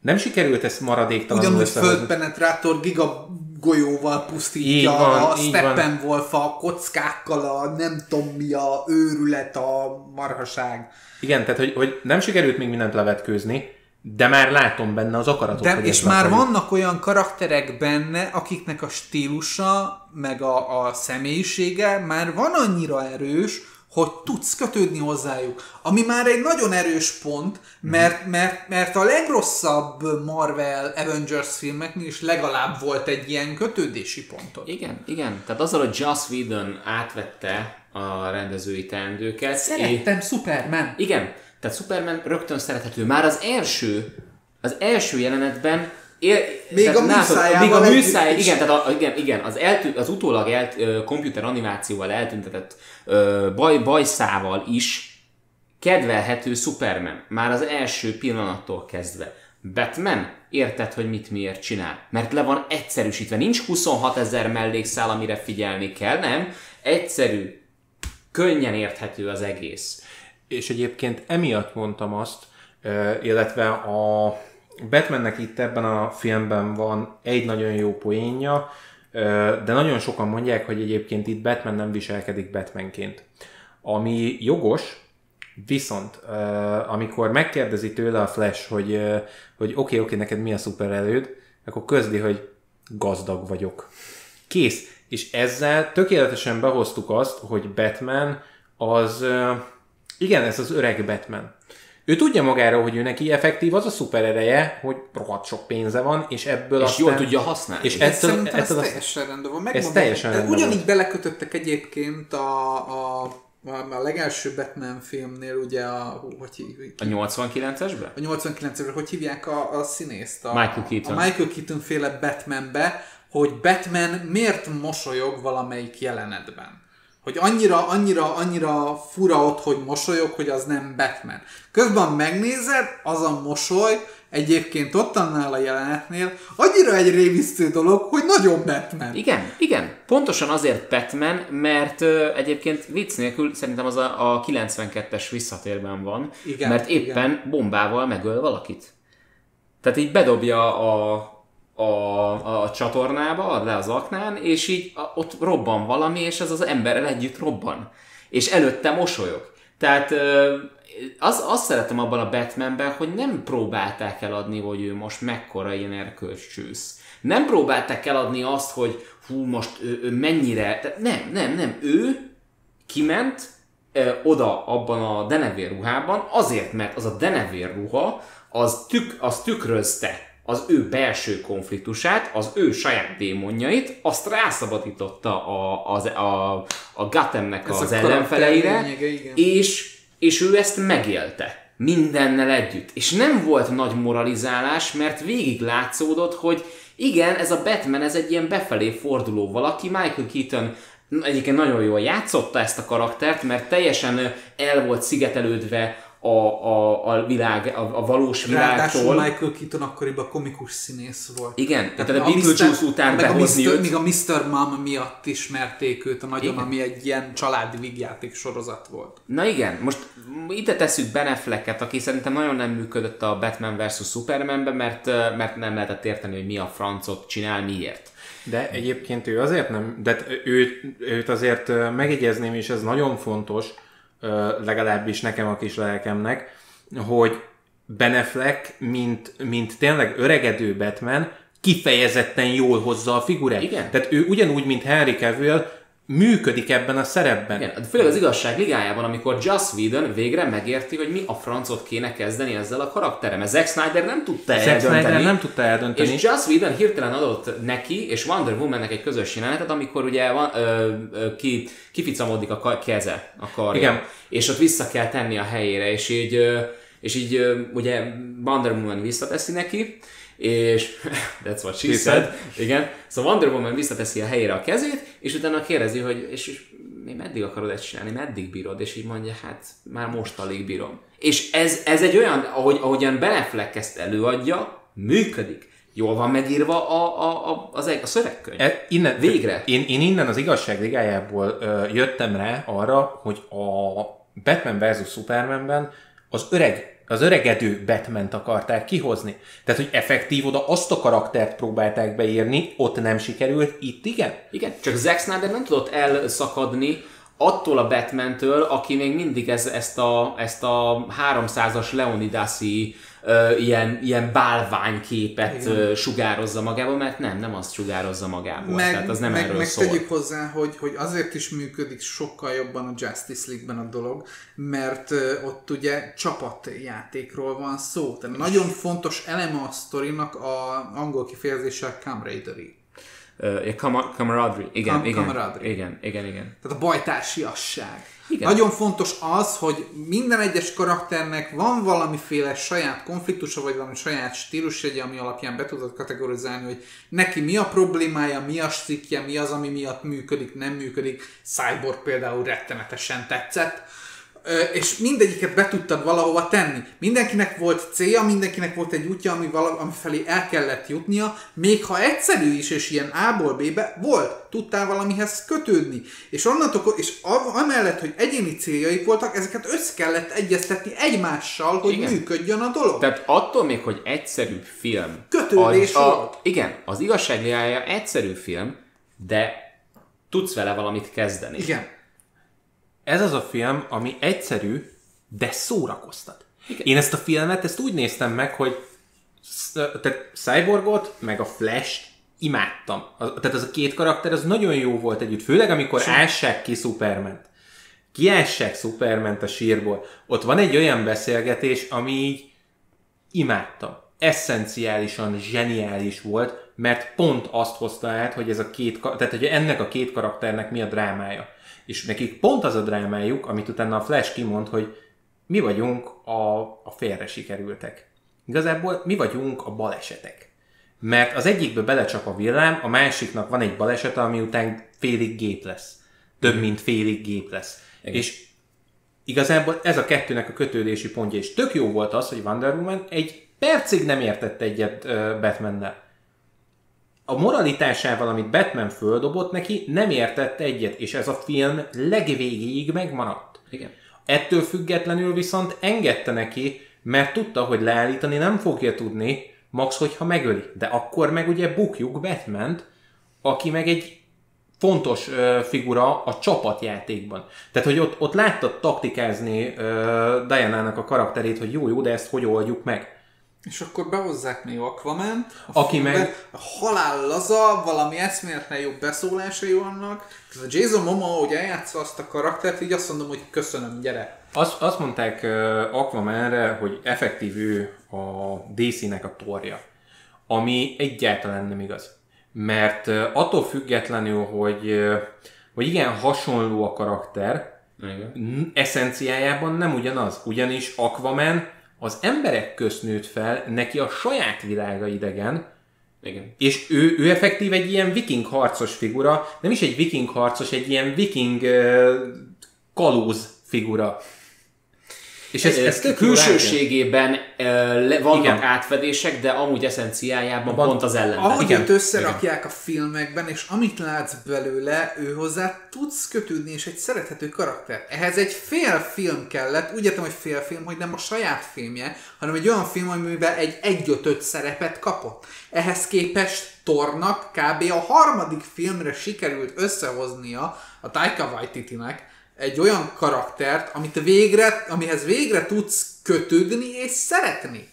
nem sikerült ezt maradéktalanul Ugyanúgy földpenetrátor giga golyóval pusztítja Így van, a Steppenwolf a kockákkal, a nem tudom mi a őrület, a marhaság. Igen, tehát hogy, hogy nem sikerült még mindent levetkőzni, de már látom benne az akaratot. De, és már akarjuk. vannak olyan karakterek benne, akiknek a stílusa, meg a, a személyisége már van annyira erős, hogy tudsz kötődni hozzájuk. Ami már egy nagyon erős pont, mert, mert, mert a legrosszabb Marvel Avengers filmeknél is legalább volt egy ilyen kötődési pontot. Igen, igen. Tehát azzal, hogy Joss Whedon átvette a rendezői teendőket. és- Szerettem Superman. Igen, tehát Superman rögtön szerethető. Már az első, az első jelenetben ér, Még a műszájával még a műszáj, is. igen, tehát a, igen, igen, az, eltű, az utólag el, ö, komputer animációval eltüntetett ö, baj, bajszával is kedvelhető Superman. Már az első pillanattól kezdve. Batman érted, hogy mit miért csinál. Mert le van egyszerűsítve. Nincs 26 ezer mellékszál, amire figyelni kell, nem? Egyszerű, könnyen érthető az egész. És egyébként emiatt mondtam azt, illetve a Batmannek itt ebben a filmben van egy nagyon jó poénja, de nagyon sokan mondják, hogy egyébként itt Batman nem viselkedik Batmanként. Ami jogos, viszont amikor megkérdezi tőle a Flash, hogy hogy oké, okay, okay, neked mi a szupererőd, akkor közli, hogy gazdag vagyok. Kész. És ezzel tökéletesen behoztuk azt, hogy Batman az... Igen, ez az öreg Batman. Ő tudja magáról, hogy ő neki effektív az a szuper ereje, hogy rohadt sok pénze van, és ebből És aztán... jól tudja használni. És Ez ettől, szerintem ez ettől az... teljesen rendben van. Ez Megmondom, teljesen de rendben Ugyanígy van. belekötöttek egyébként a, a, a, a legelső Batman filmnél, ugye a, hogy hívjuk? A 89-esben? a 89 hogy hívják a, a színészt? A, Michael Keaton. A Michael Keaton féle Batmanbe, hogy Batman miért mosolyog valamelyik jelenetben. Hogy annyira, annyira, annyira fura ott, hogy mosolyog, hogy az nem Batman. Közben megnézed, az a mosoly, egyébként ott annál a jelenetnél, annyira egy rémisztő dolog, hogy nagyon Batman. Igen, igen. Pontosan azért Batman, mert ö, egyébként vicc nélkül szerintem az a, a 92-es visszatérben van, Igen, mert éppen bombával megöl valakit. Tehát így bedobja a, a, a, csatornába, le az aknán, és így a, ott robban valami, és ez az emberrel együtt robban. És előtte mosolyog. Tehát az, azt szeretem abban a Batmanben, hogy nem próbálták eladni, hogy ő most mekkora ilyen erkölcscsősz. Nem próbálták eladni azt, hogy hú, most ő, ő mennyire... Tehát nem, nem, nem. Ő kiment ö, oda abban a denevér ruhában, azért, mert az a denevér ruha az, tük, az tükrözte az ő belső konfliktusát, az ő saját démonjait, azt rászabadította a, az, a, a Gothamnek Ez a az karakter ellenfeleire, és, és ő ezt megélte. Mindennel együtt. És nem volt nagy moralizálás, mert végig látszódott, hogy igen, ez a Batman, ez egy ilyen befelé forduló valaki, Michael Keaton egyébként nagyon jól játszotta ezt a karaktert, mert teljesen el volt szigetelődve a, a, a világ, a, a valós Ráadásul világtól. Michael Keaton akkoriban komikus színész volt. Igen, tehát a Mr. Beetlejuice után meg a behozni Mr. őt. Még a Mr. Mom miatt ismerték őt a nagyon, Igen. ami egy ilyen családi vígjáték sorozat volt. Na igen, most ide tesszük Ben Afflecket, aki szerintem nagyon nem működött a Batman vs. Supermanben, mert, mert nem lehetett érteni, hogy mi a francot csinál, miért. De egyébként ő azért nem, de őt, őt azért megjegyezném, és ez nagyon fontos, legalábbis nekem a kis lelkemnek, hogy Ben Affleck, mint, mint tényleg öregedő Batman, kifejezetten jól hozza a figurát. Igen. Tehát ő ugyanúgy, mint Henry Cavill, működik ebben a szerepben. Igen, főleg az igazság ligájában, amikor Joss Whedon végre megérti, hogy mi a francot kéne kezdeni ezzel a karakterem. Zack Snyder nem tudta Zack eldönteni. Snyder nem tudta eldönteni. És Joss Whedon hirtelen adott neki és Wonder Womannek egy közös jelenetet, amikor ugye van, ö, ö, ki, kificamodik a keze, a karja. Igen. És ott vissza kell tenni a helyére, és így, ö, és így ö, ugye Wonder Woman visszateszi neki, és that's what she said. Igen. Szóval Wonder Woman visszateszi a helyére a kezét, és utána kérdezi, hogy és, és mi meddig akarod ezt csinálni, meddig bírod? És így mondja, hát már most alig bírom. És ez, ez egy olyan, ahogy, ahogyan Ben Affleck ezt előadja, működik. Jól van megírva a, a, a, az, egy- a szövegkönyv. E, innen, Végre. Én, én innen az igazság ligájából ö, jöttem rá arra, hogy a Batman vs. Supermanben az öreg az öregedő batman akarták kihozni. Tehát, hogy effektív oda azt a karaktert próbálták beírni, ott nem sikerült, itt igen. Igen, csak Zack Snyder nem tudott elszakadni attól a Batman-től, aki még mindig ez, ezt, a, ezt a 300-as Leonidasi ö, ilyen, ilyen bálványképet ö, sugározza magából, mert nem, nem azt sugározza magából. Meg, Tehát az nem meg, erről meg szól. tegyük hozzá, hogy, hogy azért is működik sokkal jobban a Justice League-ben a dolog, mert ö, ott ugye csapatjátékról van szó. Tehát nagyon fontos eleme a sztorinak a angol kifejezéssel camaraderie. Ja, kama- camaraderie. Igen, Cam- igen, camaraderie. igen, igen, igen. Tehát a bajtársiasság. Igen. Nagyon fontos az, hogy minden egyes karakternek van valamiféle saját konfliktusa, vagy valami saját stílusjegye, ami alapján be tudod kategorizálni, hogy neki mi a problémája, mi a stikje, mi az, ami miatt működik, nem működik. Cyborg például rettenetesen tetszett. És mindegyiket be tudtad valahova tenni. Mindenkinek volt célja, mindenkinek volt egy útja, ami, vala, ami felé el kellett jutnia, még ha egyszerű is, és ilyen A-ból B-be, volt, tudtál valamihez kötődni. És onnantól, és a- amellett, hogy egyéni céljaik voltak, ezeket össze kellett egyeztetni egymással, hogy Igen. működjön a dolog. Tehát attól még, hogy egyszerű film. Kötődés a, volt. Igen, az igazságliája egyszerű film, de tudsz vele valamit kezdeni. Igen. Ez az a film, ami egyszerű, de szórakoztat. Igen. Én ezt a filmet, ezt úgy néztem meg, hogy tehát Cyborgot, meg a Flash imádtam. Az, tehát az a két karakter, az nagyon jó volt együtt. Főleg, amikor ássák ki Superment. Kiássák Superment a sírból. Ott van egy olyan beszélgetés, ami így imádtam. Eszenciálisan zseniális volt, mert pont azt hozta át, hogy ez a két, tehát hogy ennek a két karakternek mi a drámája. És nekik pont az a drámájuk, amit utána a Flash kimond, hogy mi vagyunk a, a félre sikerültek. Igazából mi vagyunk a balesetek. Mert az egyikbe belecsap a villám, a másiknak van egy balesete, ami után félig gép lesz. Több, mint félig gép lesz. Igen. És igazából ez a kettőnek a kötődési pontja, és tök jó volt az, hogy Wonder Woman egy percig nem értett egyet Batmannel. A moralitásával, amit Batman földobott neki, nem értett egyet, és ez a film legvégéig megmaradt. Igen. Ettől függetlenül viszont engedte neki, mert tudta, hogy leállítani nem fogja tudni, max, hogyha megöli. De akkor meg ugye bukjuk batman aki meg egy fontos ö, figura a csapatjátékban. Tehát, hogy ott, ott láttad taktikázni ö, Diana-nak a karakterét, hogy jó, jó, de ezt hogy oldjuk meg. És akkor behozzák még Aquaman, Aki meg-. A halál laza, valami eszméletlen jobb beszólásai vannak. Ez a Jason Momoa, hogy eljátsza azt a karaktert, így azt mondom, hogy köszönöm, gyere. Azt, azt mondták uh, Aquamanre, hogy effektív ő a DC-nek a torja. Ami egyáltalán nem igaz. Mert uh, attól függetlenül, hogy, uh, hogy igen, hasonló a karakter, Igen. eszenciájában nem ugyanaz. Ugyanis Aquaman az emberek közt nőtt fel, neki a saját világa idegen, Igen. és ő, ő effektív egy ilyen viking harcos figura, nem is egy viking harcos, egy ilyen viking uh, kalóz figura. És ez, ez tök jó külsőségében le- vannak Igen. Igen. átfedések, de amúgy eszenciájában Abban- pont az ellenben. Ahogy igen, őt összerakják a filmekben, és amit látsz belőle, ő hozzá tudsz kötődni, és egy szerethető karakter. Ehhez egy fél film kellett, úgy értem, hogy fél film, hogy nem a saját filmje, hanem egy olyan film, amiben egy egyötöt szerepet kapott. Ehhez képest Tornak kb. a harmadik filmre sikerült összehoznia a Taika Waititi-nek egy olyan karaktert, amit végre, amihez végre tudsz kötődni és szeretni.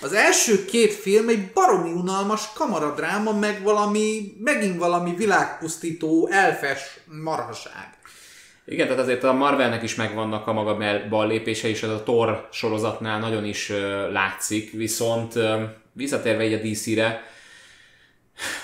Az első két film egy baromi unalmas kamaradráma, meg valami, megint valami világpusztító, elfes maraság. Igen, tehát azért a Marvelnek is megvannak a maga ballépése, és ez a Thor sorozatnál nagyon is látszik, viszont visszatérve egy a DC-re,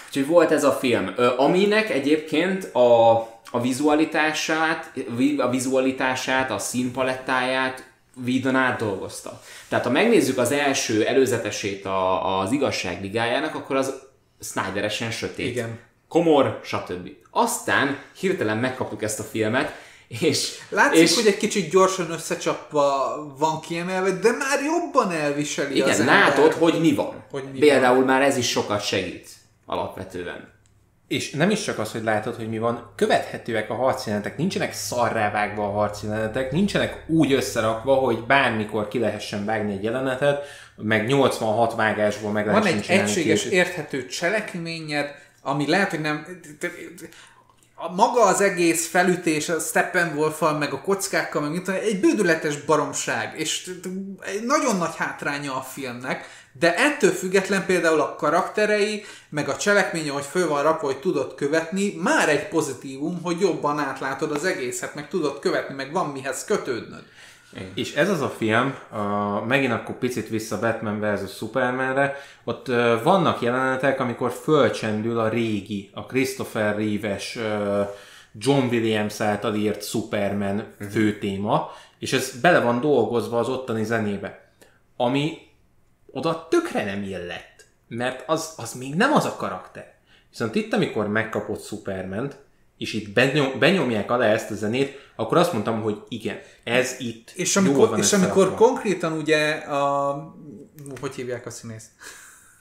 úgyhogy volt ez a film, aminek egyébként a, a vizualitását, vi- a vizualitását, a színpalettáját Whedon átdolgozta. Tehát ha megnézzük az első előzetesét a, az igazság ligájának, akkor az Snyderesen sötét. Igen. Komor, stb. Aztán hirtelen megkaptuk ezt a filmet, és... Látszik, és, hogy egy kicsit gyorsan összecsapva van kiemelve, de már jobban elviseli az Igen, ember. látod, hogy mi van. Hogy mi Például már ez is sokat segít alapvetően. És nem is csak az, hogy látod, hogy mi van, követhetőek a harcjelenetek, nincsenek szarrá vágva a harcjelenetek, nincsenek úgy összerakva, hogy bármikor ki lehessen vágni egy jelenetet, meg 86 vágásból meg Van egy egységes, két- érthető cselekményed, ami lehet, hogy nem... A maga az egész felütés, a steppenwolf meg a kockákkal, meg mint egy bődületes baromság, és egy nagyon nagy hátránya a filmnek, de ettől független például a karakterei, meg a cselekménye, hogy föl van rakva, hogy tudod követni, már egy pozitívum, hogy jobban átlátod az egészet, meg tudod követni, meg van mihez kötődnöd. És ez az a film, a, megint akkor picit vissza Batman vs. Supermanre, ott ö, vannak jelenetek, amikor fölcsendül a régi, a Christopher Reeves, ö, John Williams által írt Superman főtéma, és ez bele van dolgozva az ottani zenébe, ami oda tökre nem illett, mert az, az még nem az a karakter. Viszont itt, amikor megkapott Superment, és itt benyom, benyomják alá ezt a zenét, akkor azt mondtam, hogy igen, ez itt És jól amikor, van és amikor összerakva. konkrétan ugye a... Hogy hívják a színészt?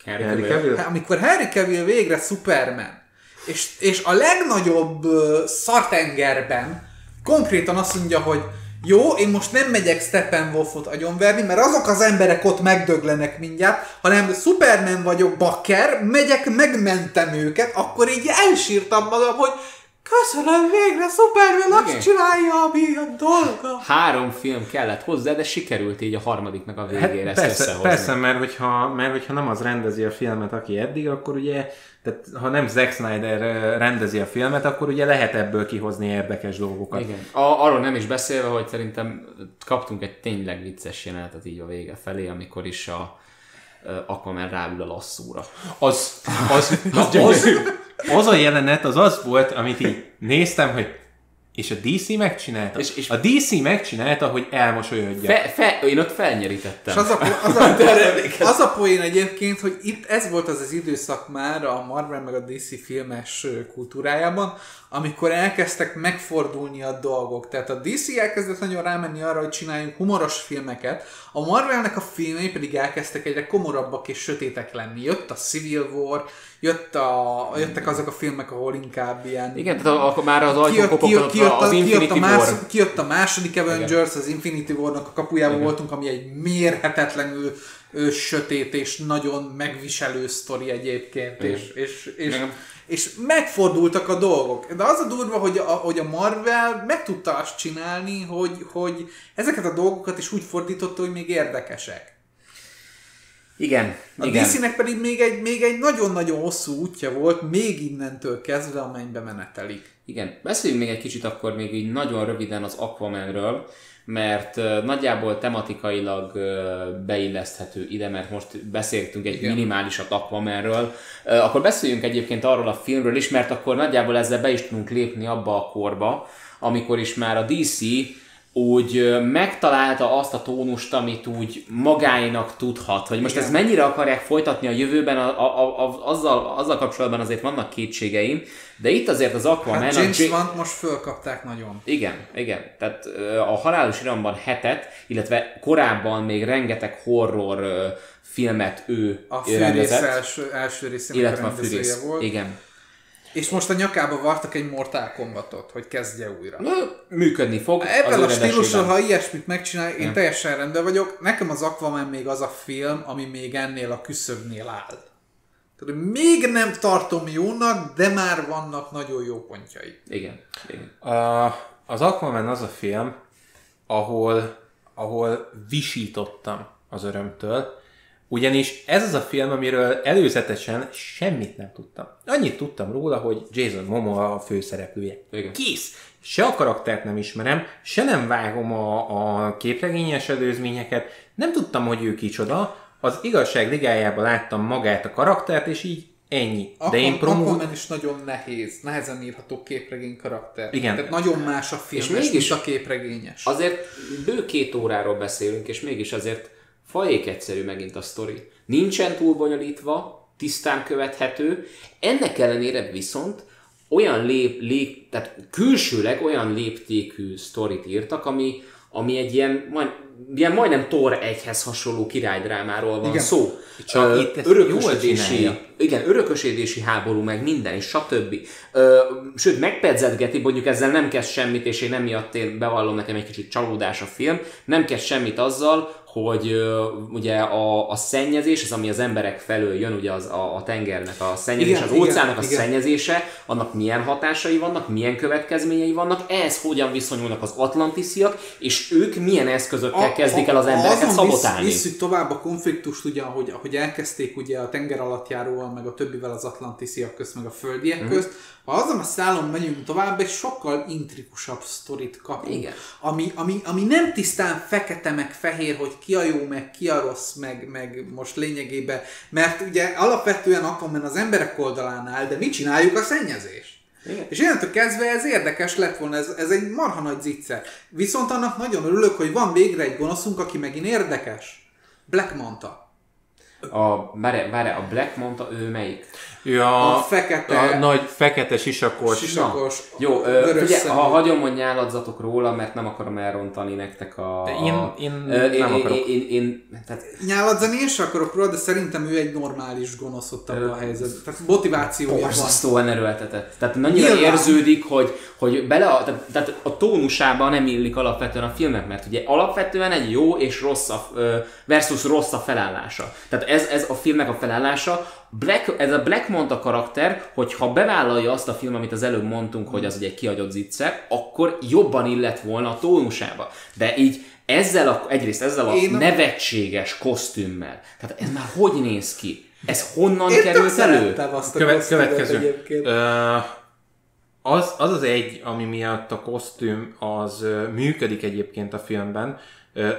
Henry Henry Cavill. Cavill? Hát, amikor Harry Cavill végre Superman, és, és a legnagyobb uh, szartengerben konkrétan azt mondja, hogy jó, én most nem megyek Steppenwolfot agyonverni, mert azok az emberek ott megdöglenek mindjárt, hanem Superman vagyok, bakker, megyek, megmentem őket, akkor így elsírtam magam, hogy köszönöm végre, Superman azt csinálja, ami a dolga. Három film kellett hozzá, de sikerült így a harmadiknak a végére Hát ezt persze, összehozni. persze mert, hogyha, mert hogyha nem az rendezi a filmet, aki eddig, akkor ugye, tehát ha nem Zack Snyder ö, rendezi a filmet, akkor ugye lehet ebből kihozni érdekes dolgokat. Igen. A, arról nem is beszélve, hogy szerintem kaptunk egy tényleg vicces jelenetet így a vége felé, amikor is a Aquaman ráül a lasszúra. Az, az, na, az, az a jelenet, az az volt, amit így néztem, hogy és a DC megcsinálta. És- és- a DC megcsinálta, hogy elmosolyodja. Fe, fe, én ott felnyerítettem. És az a, az, a, az a poén egyébként, hogy itt ez volt az az időszak már a Marvel meg a DC filmes kultúrájában, amikor elkezdtek megfordulni a dolgok. Tehát a DC elkezdett nagyon rámenni arra, hogy csináljunk humoros filmeket, a Marvelnek a filmei pedig elkezdtek egyre komorabbak és sötétek lenni. Jött a Civil War, jött a, jöttek azok a filmek, ahol inkább ilyen Igen, tehát akkor már az ajtón kopogtatott kijött, az a, kijött, Infinity a War. második, kijött a második Avengers, az Infinity War-nak a kapujában voltunk, ami egy mérhetetlenül ő, sötét és nagyon megviselő sztori egyébként, és, és, és, Igen. és megfordultak a dolgok. De az a durva, hogy a, hogy a Marvel meg tudta azt csinálni, hogy, hogy ezeket a dolgokat is úgy fordította, hogy még érdekesek. Igen, A igen. DC-nek pedig még egy, még egy nagyon-nagyon hosszú útja volt, még innentől kezdve, amelybe menetelik. Igen, beszéljünk még egy kicsit akkor még így nagyon röviden az Aquamanről, mert uh, nagyjából tematikailag uh, beilleszthető ide, mert most beszéltünk egy Igen. minimálisat Aquamanről. Uh, akkor beszéljünk egyébként arról a filmről is, mert akkor nagyjából ezzel be is tudunk lépni abba a korba, amikor is már a DC úgy megtalálta azt a tónust, amit úgy magáinak tudhat. Hogy most Igen. ezt mennyire akarják folytatni a jövőben, a, a, a, azzal, azzal kapcsolatban azért vannak kétségeim, de itt azért az Aquaman... Hát a James J- van most fölkapták nagyon. igen, igen. Tehát a halálos iramban hetet, illetve korábban még rengeteg horror filmet ő A fűrész első, első részének a illetve a rendezője fűrész. volt. Igen. És most a nyakába vartak egy Mortal Kombatot, hogy kezdje újra. Na, működni fog. Ebben a stílussal, ha ilyesmit megcsinál, én teljesen rendben vagyok. Nekem az Aquaman még az a film, ami még ennél a küszöbnél áll. Tehát még nem tartom jónak, de már vannak nagyon jó pontjai. Igen. igen. A, az Aquaman az a film, ahol, ahol visítottam az örömtől, ugyanis ez az a film, amiről előzetesen semmit nem tudtam. Annyit tudtam róla, hogy Jason Momoa a főszereplője. Igen. Kész! Se a karaktert nem ismerem, se nem vágom a, a képregényes előzményeket, nem tudtam, hogy ő kicsoda, az igazság ligájában láttam magát a karaktert, és így ennyi. De én promó... Aquaman is nagyon nehéz, nehezen írható képregény karakter. Igen. Tehát nagyon más a filmes, És mégis- a képregényes. Azért bő két óráról beszélünk, és mégis azért fajék egyszerű megint a sztori. Nincsen túl bonyolítva, tisztán követhető, ennek ellenére viszont olyan lép, lép, tehát külsőleg olyan léptékű sztorit írtak, ami, ami egy ilyen, majd, ilyen majdnem Thor egyhez hasonló királydrámáról van Igen. Szó. Csak Ö, itt örökösödési, igen, örökösödési háború, meg minden, és stb. Ö, sőt, megpedzedgeti, mondjuk ezzel nem kezd semmit, és én emiatt én bevallom nekem egy kicsit csalódás a film, nem kezd semmit azzal, hogy ugye a, a szennyezés, az ami az emberek felől jön, ugye az, a, a tengernek a szennyezés, Igen, az igen, óceánnak a igen. szennyezése, annak milyen hatásai vannak, milyen következményei vannak, ehhez hogyan viszonyulnak az atlantisziak, és ők milyen eszközökkel kezdik el az embereket azon visz- szabotálni. Visszük tovább a konfliktust, ugye, ahogy, ahogy elkezdték ugye a tenger alattjáróval, meg a többivel az atlantisziak közt, meg a földiek mm. közt. Ha azon a szálon megyünk tovább, egy sokkal intrikusabb sztorit kapunk. Igen. Ami, ami, ami nem tisztán fekete meg fehér, hogy ki a jó, meg ki a rossz, meg, meg most lényegében. Mert ugye alapvetően Aquaman az emberek oldalán áll, de mi csináljuk a szennyezést? Igen. És innentől kezdve ez érdekes lett volna, ez, ez egy marha nagy zicser. Viszont annak nagyon örülök, hogy van végre egy gonoszunk, aki megint érdekes. Black Manta. A, várj, várj, a Black mondta, ő melyik? Ő a, fekete- a nagy fekete sisakos. Sisakos, Jó, ö, vörös figyelj, szemű. ha hagyom, hogy nyáladzatok róla, mert nem akarom elrontani nektek a... Én- én Ö, én, nem én, akarok. Én, én, én, tehát Nyáladzani én sem akarok róla, de szerintem ő egy normális gonosz ott abban a helyzetben. Tehát motivációja van. borzasztóan erőltetett. Tehát annyira Nyilván. érződik, hogy, hogy bele a, tehát, tehát a tónusában nem illik alapvetően a filmnek, mert ugye alapvetően egy jó és rossz a, versus rossz a felállása. Tehát ez, ez a filmnek a felállása. Black, ez a Black Manta karakter, hogyha bevállalja azt a film, amit az előbb mondtunk, hogy az ugye egy kiagyott zicser, akkor jobban illett volna a tónusába. De így ezzel a, egyrészt ezzel a Én a- nevetséges kosztümmel. Tehát ez már hogy néz ki? Ez honnan Én került elő? azt a Köve- kosztümöt következő. egyébként. Az, az az egy, ami miatt a kosztüm az működik egyébként a filmben.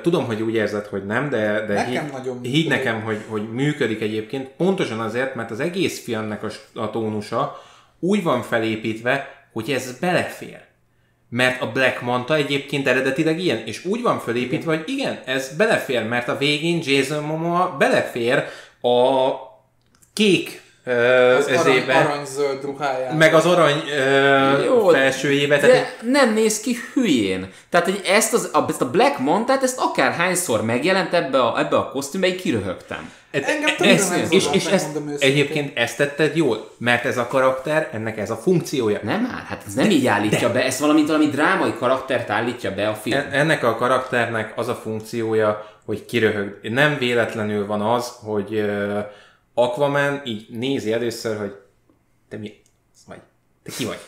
Tudom, hogy úgy érzed, hogy nem, de, de Nekem higgy működik. nekem, hogy, hogy működik egyébként. Pontosan azért, mert az egész filmnek a, a tónusa úgy van felépítve, hogy ez belefér. Mert a Black Manta egyébként eredetileg ilyen, és úgy van felépítve, hogy igen, ez belefér, mert a végén Jason Momoa belefér a kék Az arany, aranyzöld ruhájában. meg az arany ö, Jó, felsőjébe. Tehát De nem néz ki hülyén. Tehát, hogy ezt, az, a, ezt a Black Mantát, ezt akárhányszor megjelent ebbe a, ebbe a kosztümbe, így kiröhögtem. Engem ez, nem és, és ezt, egyébként ezt tetted jól, mert ez a karakter, ennek ez a funkciója. Nem már, hát ez nem így állítja be, ezt valamint valami drámai karaktert állítja be a film. En- Ennek a karakternek az a funkciója, hogy kiröhög. Nem véletlenül van az, hogy uh, Aquaman így nézi először, hogy te mi vagy? Te ki vagy?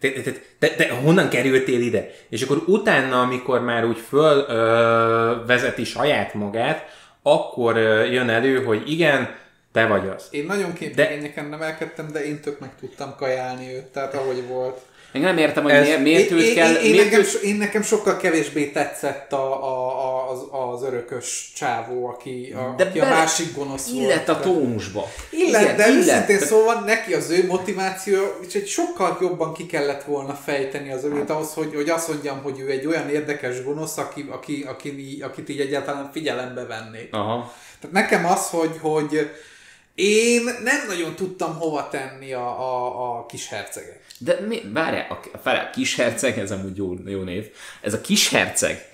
Te, te, te, te, te honnan kerültél ide? És akkor utána, amikor már úgy föl ö, vezeti saját magát, akkor ö, jön elő, hogy igen, te vagy az. Én nagyon képregényeken nevelkedtem, de én tök meg tudtam kajálni őt, tehát ahogy volt. Engem nem értem, hogy Ez, miért, miért őt kell... Én, én, miért nekem, őt... én nekem sokkal kevésbé tetszett a, a, az, az örökös csávó, aki a, de aki a másik gonosz illet volt. a tónusba. Illet, Igen, de illet. őszintén szóval neki az ő motiváció, és egy sokkal jobban ki kellett volna fejteni az őt ahhoz, hogy, hogy azt mondjam, hogy ő egy olyan érdekes gonosz, aki, aki, aki, akit így egyáltalán figyelembe vennék. Aha. Tehát nekem az, hogy, hogy én nem nagyon tudtam hova tenni a, a, a kis herceget. De mi, várjál, a, a, a kis herceg, ez amúgy jó, jó név, ez a kis herceg,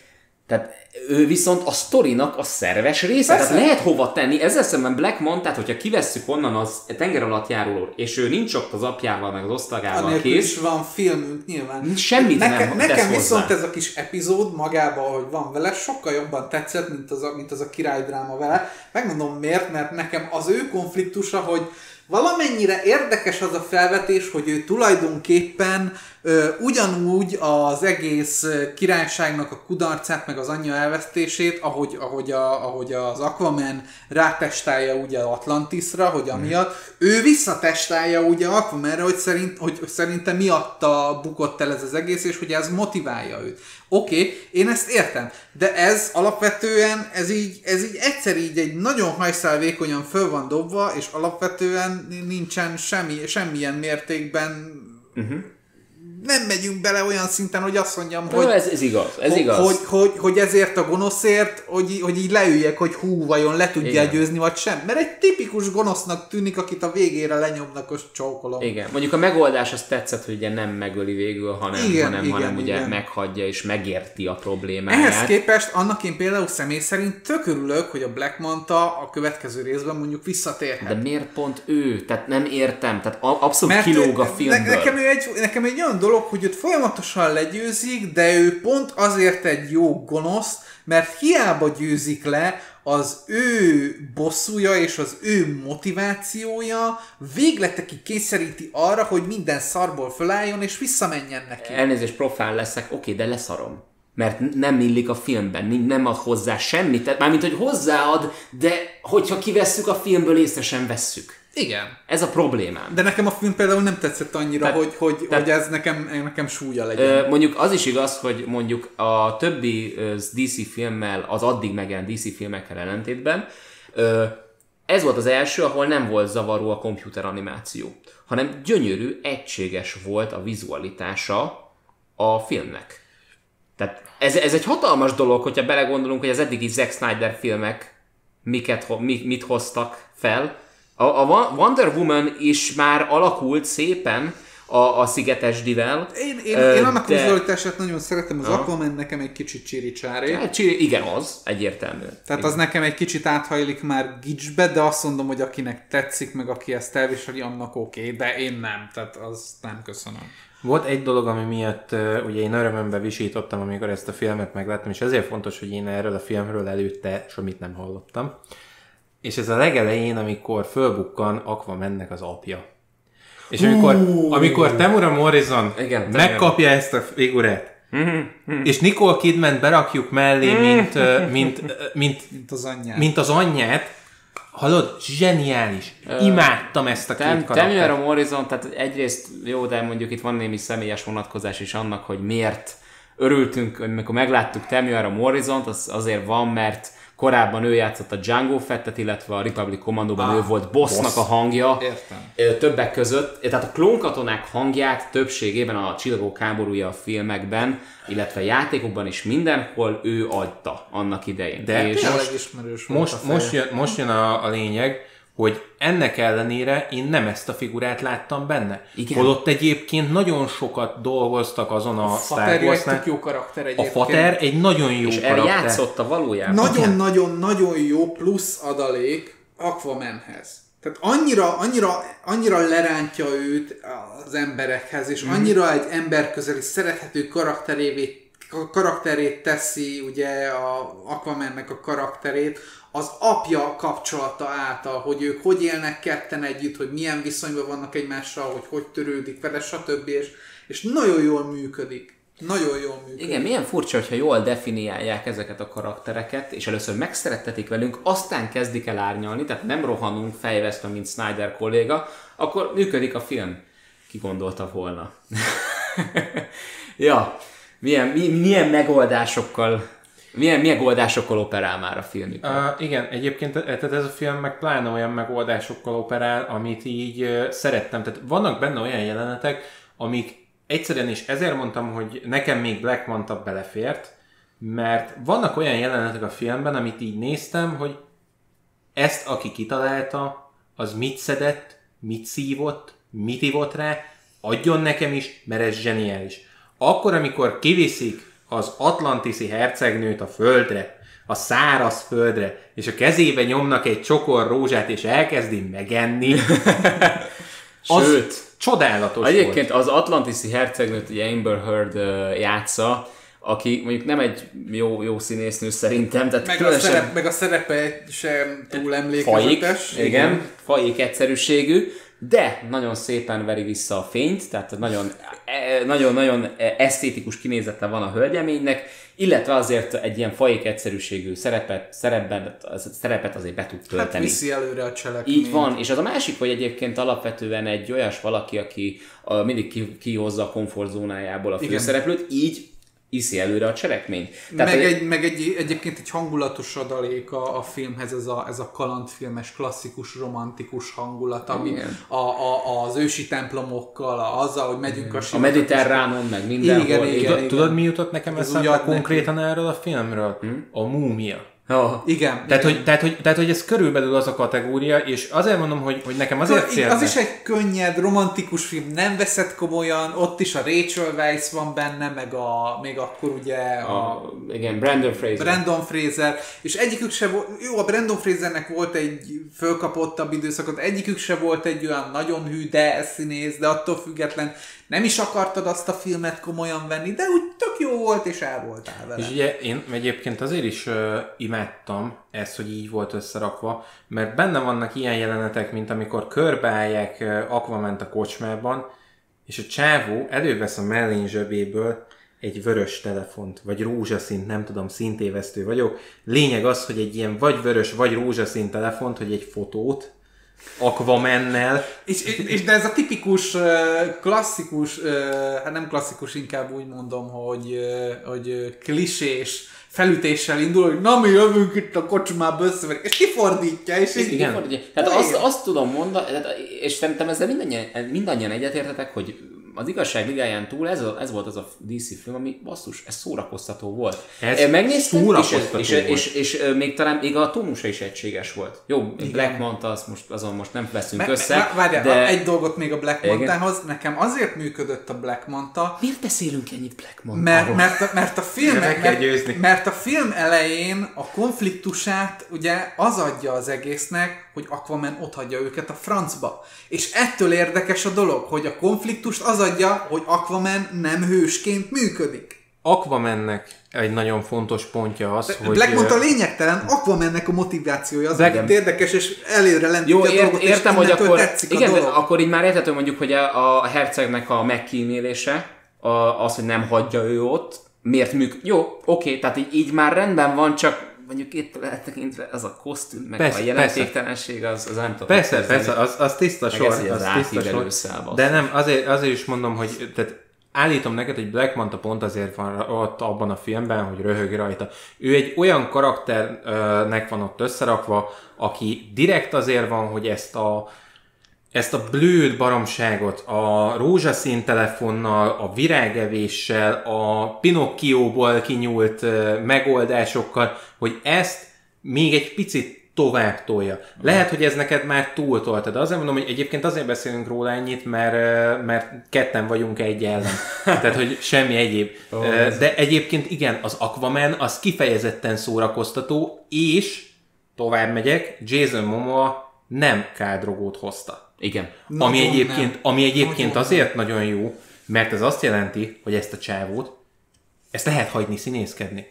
tehát ő viszont a sztorinak a szerves része. Persze. Tehát lehet hova tenni. Ezzel szemben Black Mon, tehát hogyha kivesszük onnan az tenger alatt járó, és ő nincs ott az apjával, meg az osztagával Anélkül kész. is van filmünk nyilván. Semmit Neke, nem Nekem viszont hozzá. ez a kis epizód magában, hogy van vele, sokkal jobban tetszett, mint az a, mint az a királydráma vele. Megmondom miért, mert nekem az ő konfliktusa, hogy valamennyire érdekes az a felvetés, hogy ő tulajdonképpen ugyanúgy az egész királyságnak a kudarcát, meg az anyja elvesztését, ahogy, ahogy, a, ahogy az Aquaman rátestálja ugye Atlantisra, hogy mhm. amiatt, mm. ő visszatestálja ugye Aquamanre, hogy, szerint, hogy szerintem miatta bukott el ez az egész, és hogy ez motiválja őt. Oké, okay, én ezt értem, de ez alapvetően, ez így, ez így egyszer így egy nagyon hajszálvékonyan föl van dobva, és alapvetően nincsen semmi, semmilyen mértékben uh-huh nem megyünk bele olyan szinten, hogy azt mondjam, hogy... ez, ez igaz, ez hogy, igaz. Hogy, hogy, hogy, ezért a gonoszért, hogy, hogy így leüljek, hogy hú, vajon le tudja Igen. győzni, vagy sem. Mert egy tipikus gonosznak tűnik, akit a végére lenyomnak, az csókolom. Igen, mondjuk a megoldás az tetszett, hogy ugye nem megöli végül, hanem, igen, hanem, igen, hanem igen. ugye meghagyja és megérti a problémáját. Ehhez képest annak én például személy szerint tök örülök, hogy a Black Manta a következő részben mondjuk visszatérhet. De miért pont ő? Tehát nem értem. Tehát abszolút Mert kilóg a filmből. Ne, nekem, ő egy, nekem egy olyan dolog, dolog, hogy őt folyamatosan legyőzik, de ő pont azért egy jó gonosz, mert hiába győzik le, az ő bosszúja és az ő motivációja végletekig kényszeríti arra, hogy minden szarból fölálljon és visszamenjen neki. Elnézést, profán leszek, oké, de leszarom. Mert nem illik a filmben, nem ad hozzá semmit, mármint, hogy hozzáad, de hogyha kivesszük a filmből, észre sem vesszük. Igen. Ez a problémám. De nekem a film például nem tetszett annyira, tehát, hogy, hogy, tehát, hogy ez nekem, nekem súlya legyen. Mondjuk az is igaz, hogy mondjuk a többi DC filmmel, az addig megjelent DC filmekkel ellentétben, ez volt az első, ahol nem volt zavaró a komputer animáció, hanem gyönyörű, egységes volt a vizualitása a filmnek. Tehát ez, ez egy hatalmas dolog, hogyha belegondolunk, hogy az eddigi Zack Snyder filmek miket, mit hoztak fel, a, a Wonder Woman is már alakult szépen a, a szigetesdivel. Én, én, én annak de... vizualitását nagyon szeretem, az Aquaman nekem egy kicsit csiri csári. Hát, csiri, igen, az, egyértelmű. Tehát igen. az nekem egy kicsit áthajlik már gicsbe, de azt mondom, hogy akinek tetszik, meg aki ezt elviseli, annak oké, okay, de én nem, tehát az nem köszönöm. Volt egy dolog, ami miatt uh, ugye én örömömbe visítottam, amikor ezt a filmet megláttam, és ezért fontos, hogy én erről a filmről előtte semmit nem hallottam. És ez a legelején, amikor fölbukkan Aquamannek az apja. És amikor, uh, amikor Temura Morrison igen, megkapja igen. ezt a figurát, mm-hmm. és Nicole Kidman berakjuk mellé, mm-hmm. mint, mint, mint, mint, az anyját. mint az anyját, Hallod? Zseniális. Imádtam ezt a két Tem, karaktert. Temuera Morrison, tehát egyrészt jó, de mondjuk itt van némi személyes vonatkozás is annak, hogy miért örültünk, amikor megláttuk Temuera Morrison-t, az azért van, mert Korábban ő játszott a Django Fettet, illetve a Republic Commando-ban ah, ő volt bossnak boss. a hangja. Értem. Többek között, tehát a klónkatonák hangját többségében a Csillagok háborúja a filmekben, illetve játékokban is mindenhol ő adta annak idején. De és most, most, most, jön, most jön a, a lényeg, hogy ennek ellenére én nem ezt a figurát láttam benne. Igen. Holott egyébként nagyon sokat dolgoztak azon a, a Star wars egy jó karakter egyébként. A Fater egy nagyon jó és karakter. És a valójában. Nagyon-nagyon-nagyon jó plusz adalék Aquamanhez. Tehát annyira, annyira, annyira lerántja őt az emberekhez, és mm. annyira egy emberközeli, szerethető karakterévé, karakterét teszi ugye a Aquamannek a karakterét, az apja kapcsolata által, hogy ők hogy élnek ketten együtt, hogy milyen viszonyban vannak egymással, hogy hogy törődik vele, stb. És, és nagyon jól működik. Nagyon jól működik. Igen, milyen furcsa, hogyha jól definiálják ezeket a karaktereket, és először megszerettetik velünk, aztán kezdik el árnyalni, tehát nem rohanunk fejvesztve, mint Snyder kolléga, akkor működik a film. Ki gondolta volna? ja, milyen, mi, milyen megoldásokkal milyen megoldásokkal operál már a film? Uh, igen, egyébként tehát ez a film meg pláne olyan megoldásokkal operál, amit így uh, szerettem. Tehát vannak benne olyan jelenetek, amik egyszerűen is ezért mondtam, hogy nekem még Black Manta belefért, mert vannak olyan jelenetek a filmben, amit így néztem, hogy ezt, aki kitalálta, az mit szedett, mit szívott, mit ivott rá, adjon nekem is, mert ez zseniális. Akkor, amikor kiviszik az atlantiszi hercegnőt a földre, a száraz földre, és a kezébe nyomnak egy csokor rózsát, és elkezdi megenni, az Sőt, csodálatos Egyébként volt. az atlantiszi hercegnőt ugye Amber Heard uh, játsza, aki mondjuk nem egy jó, jó színésznő szerintem. Tehát meg, a szerep, meg a szerepe sem túl emlékezetes. Faik, igen, faik egyszerűségű, de nagyon szépen veri vissza a fényt, tehát nagyon-nagyon e, esztétikus kinézete van a hölgyeménynek, illetve azért egy ilyen faik egyszerűségű szerepet, szerepben, szerepet azért be tud tölteni. Hát viszi előre a cselekményt. Így van, és az a másik, hogy egyébként alapvetően egy olyas valaki, aki mindig kihozza a komfortzónájából a főszereplőt, így iszi előre a cselekményt. Tehát meg, egy, meg egy, egyébként egy hangulatos adalék a, a filmhez, ez a, ez a kalandfilmes, klasszikus, romantikus hangulat, ami a, a, az ősi templomokkal, a, azzal, hogy megyünk a A mediterránon, meg mindenhol. Igen, igen, igen, Tudod, mi jutott nekem eszembe konkrétan erről a filmről? Hmm? A múmia. Oh. Igen. Tehát, igen. Hogy, tehát, hogy, tehát, hogy ez körülbelül az a kategória, és azért mondom, hogy, hogy nekem azért cél. Az is egy könnyed, romantikus film, nem veszed komolyan, ott is a Rachel Weisz van benne, meg a, még akkor ugye a, a igen, Brandon Fraser. Brandon Fraser, és egyikük se volt, jó, a Brandon Frasernek volt egy fölkapottabb időszakot, egyikük se volt egy olyan nagyon hű, de színész, de attól független nem is akartad azt a filmet komolyan venni, de úgy tök jó volt, és el voltál vele. És ugye én egyébként azért is uh, imádtam ezt, hogy így volt összerakva, mert benne vannak ilyen jelenetek, mint amikor körbeállják uh, Aquament a kocsmában, és a csávó elővesz a mellény zsebéből egy vörös telefont, vagy rózsaszint, nem tudom, szintévesztő vagyok. Lényeg az, hogy egy ilyen vagy vörös, vagy rózsaszín telefont, hogy egy fotót, Aquamennel. És, és, és de ez a tipikus, klasszikus, hát nem klasszikus, inkább úgy mondom, hogy, hogy klisés felütéssel indul, hogy na mi jövünk itt a kocsmába össze, és kifordítja, és így Igen. Kifordítja. Tehát azt, azt tudom mondani, és szerintem ezzel mindannyian, mindannyian egyetértetek, hogy az igazság ligáján túl ez, a, ez volt az a DC film, ami basszus, ez szórakoztató volt. Ez Megnéztem, szórakoztató és, és, és, és, és, még talán még a tónusa is egységes volt. Jó, Igen. Black Manta, azt most, azon most nem veszünk me, össze. Várjál, de... egy dolgot még a Black Mantához, nekem azért működött a Black Manta. Miért beszélünk ennyit Black Manta? Mert, mert, a, mert, a film, mert, mert a film elején a konfliktusát ugye az adja az egésznek, hogy Aquaman ott hagyja őket a francba. És ettől érdekes a dolog, hogy a konfliktust az adja, hogy Aquaman nem hősként működik. Aquamannek egy nagyon fontos pontja az, De hogy... Black mondta lényegtelen, Aquamannek a motivációja az, Black... érdekes, és előre lent Jó, ért, a dolgot, értem, hogy akkor, igen, a dolog. akkor így már érthető mondjuk, hogy a, a hercegnek a megkímélése, a, az, hogy nem hagyja ő ott, miért működik. Jó, oké, tehát így, így már rendben van, csak mondjuk itt eltekintve az a kosztüm, meg persze, a jelentéktelenség, az, az nem tudom. Persze, persze, az, az tiszta sor. Az, az tiszta sor. De nem, azért, azért is mondom, hogy tehát állítom neked, hogy Black Manta pont azért van ott abban a filmben, hogy röhög rajta. Ő egy olyan karakternek van ott összerakva, aki direkt azért van, hogy ezt a ezt a blőd baromságot a rózsaszín telefonnal, a virágevéssel, a Pinocchióból kinyúlt megoldásokkal, hogy ezt még egy picit tovább tolja. Lehet, hogy ez neked már túltolta, de azért mondom, hogy egyébként azért beszélünk róla ennyit, mert, mert ketten vagyunk egy ellen. Tehát, hogy semmi egyéb. De egyébként igen, az Aquaman az kifejezetten szórakoztató, és tovább megyek, Jason Momoa nem káldrogót hozta. Igen. Nagyon ami egyébként, ami egyébként nagyon azért nem. nagyon jó, mert ez azt jelenti, hogy ezt a csávót, ezt lehet hagyni színészkedni.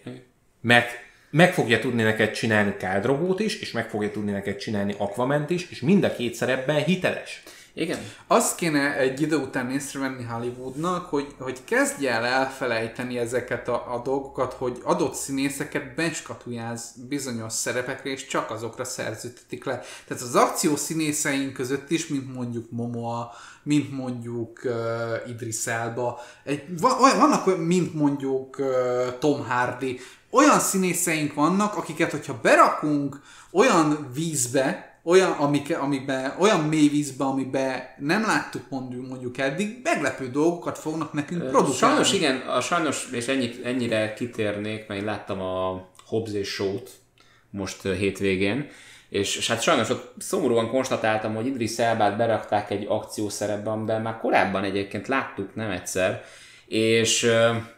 Mert meg fogja tudni neked csinálni Káldrogót is, és meg fogja tudni neked csinálni Aquament is, és mind a két szerepben hiteles. Igen. Azt kéne egy idő után észrevenni Hollywoodnak, hogy, hogy kezdje el elfelejteni ezeket a, a dolgokat, hogy adott színészeket benskatujáz bizonyos szerepekre, és csak azokra szerződtetik le. Tehát az akció színészeink között is, mint mondjuk Momoa, mint mondjuk uh, Idris Elba, egy, vannak, mint mondjuk uh, Tom Hardy, olyan színészeink vannak, akiket, hogyha berakunk olyan vízbe, olyan, amik, amiben, olyan mély vízbe, amiben nem láttuk mondjuk, mondjuk eddig, meglepő dolgokat fognak nekünk produkálni. Sajnos igen, a sajnos, és ennyi, ennyire kitérnék, mert láttam a Hobbs és Show-t most hétvégén, és, és hát sajnos ott szomorúan konstatáltam, hogy Idris Elbát berakták egy akciószerepbe, amiben már korábban egyébként láttuk nem egyszer, és,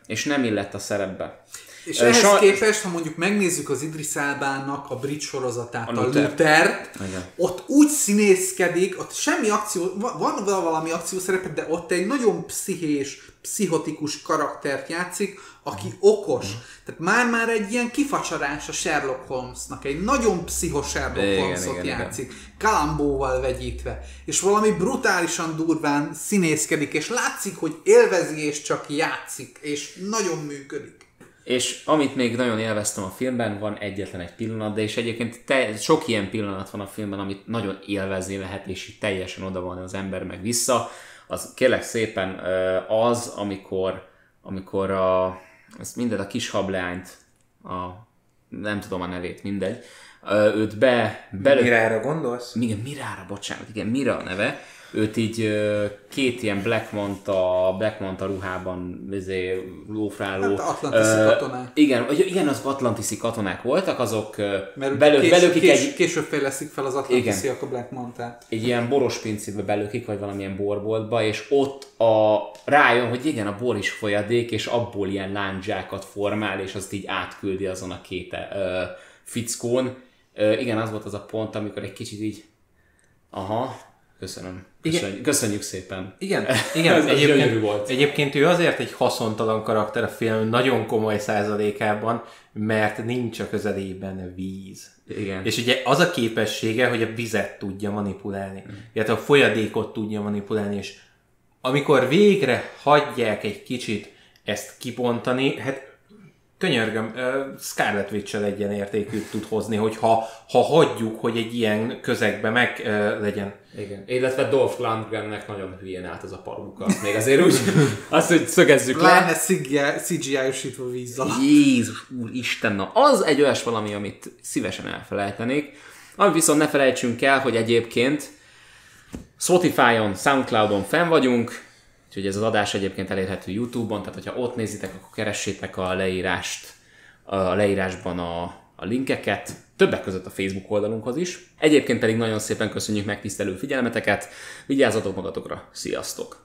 és nem illett a szerepbe. És ehhez Sa- képest, ha mondjuk megnézzük az Idris Elbának a brit sorozatát, a, a Luther, ott úgy színészkedik, ott semmi akció, van valami szerepe, de ott egy nagyon pszichés, pszichotikus karaktert játszik, aki mm. okos. Mm. Tehát már-már egy ilyen kifacsarás a Sherlock Holmesnak, egy nagyon pszichos Sherlock igen, Holmesot igen, játszik, igen. kalambóval vegyítve, és valami brutálisan durván színészkedik, és látszik, hogy élvezi és csak játszik, és nagyon működik. És amit még nagyon élveztem a filmben, van egyetlen egy pillanat, de és egyébként te, sok ilyen pillanat van a filmben, amit nagyon élvezni lehet, és így teljesen oda van az ember meg vissza. Az kérlek szépen az, amikor, amikor a, ezt mindegy, a kis hableányt, a, nem tudom a nevét, mindegy, őt be... Belő... Mirára gondolsz? Igen, Mirára, bocsánat, igen, Mira a neve őt így két ilyen Black Manta, Black Manta ruhában izé, lófráló. Hát Atlantiszi uh, katonák. Igen, igen, az Atlantiszi katonák voltak, azok Mert belő, kés, belőkik kés, egy... Később fejleszik fel az Atlantisziak a Black Mantát. Egy ilyen boros pincébe belőkik, vagy valamilyen borboltba, és ott a, rájön, hogy igen, a bor is folyadék, és abból ilyen lándzsákat formál, és azt így átküldi azon a két uh, fickón. Uh, igen, az volt az a pont, amikor egy kicsit így aha, Köszönöm. Köszönjük, igen. köszönjük szépen. Igen, igen Ez egyébként, volt. egyébként ő azért egy haszontalan karakter a film nagyon komoly százalékában, mert nincs a közelében víz. Igen. És ugye az a képessége, hogy a vizet tudja manipulálni, mm. illetve a folyadékot tudja manipulálni, és amikor végre hagyják egy kicsit ezt kipontani, hát könyörgöm, Scarlet witch egyenértékűt tud hozni, hogy ha, ha hagyjuk, hogy egy ilyen közegbe meg uh, legyen. Igen. Illetve Dolph Lundgrennek nagyon hülyén állt az a paruka. Még azért úgy, azt, hogy szögezzük le. Láne CGI-osítva víz alatt. Jézus úr Isten, na az egy olyas valami, amit szívesen elfelejtenék. Ami viszont ne felejtsünk el, hogy egyébként Spotify-on, Soundcloud-on fenn vagyunk, Úgyhogy ez az adás egyébként elérhető YouTube-on, tehát hogyha ott nézitek, akkor keressétek a leírást, a leírásban a, a linkeket, többek között a Facebook oldalunkhoz is. Egyébként pedig nagyon szépen köszönjük megtisztelő figyelmeteket, vigyázzatok magatokra, sziasztok!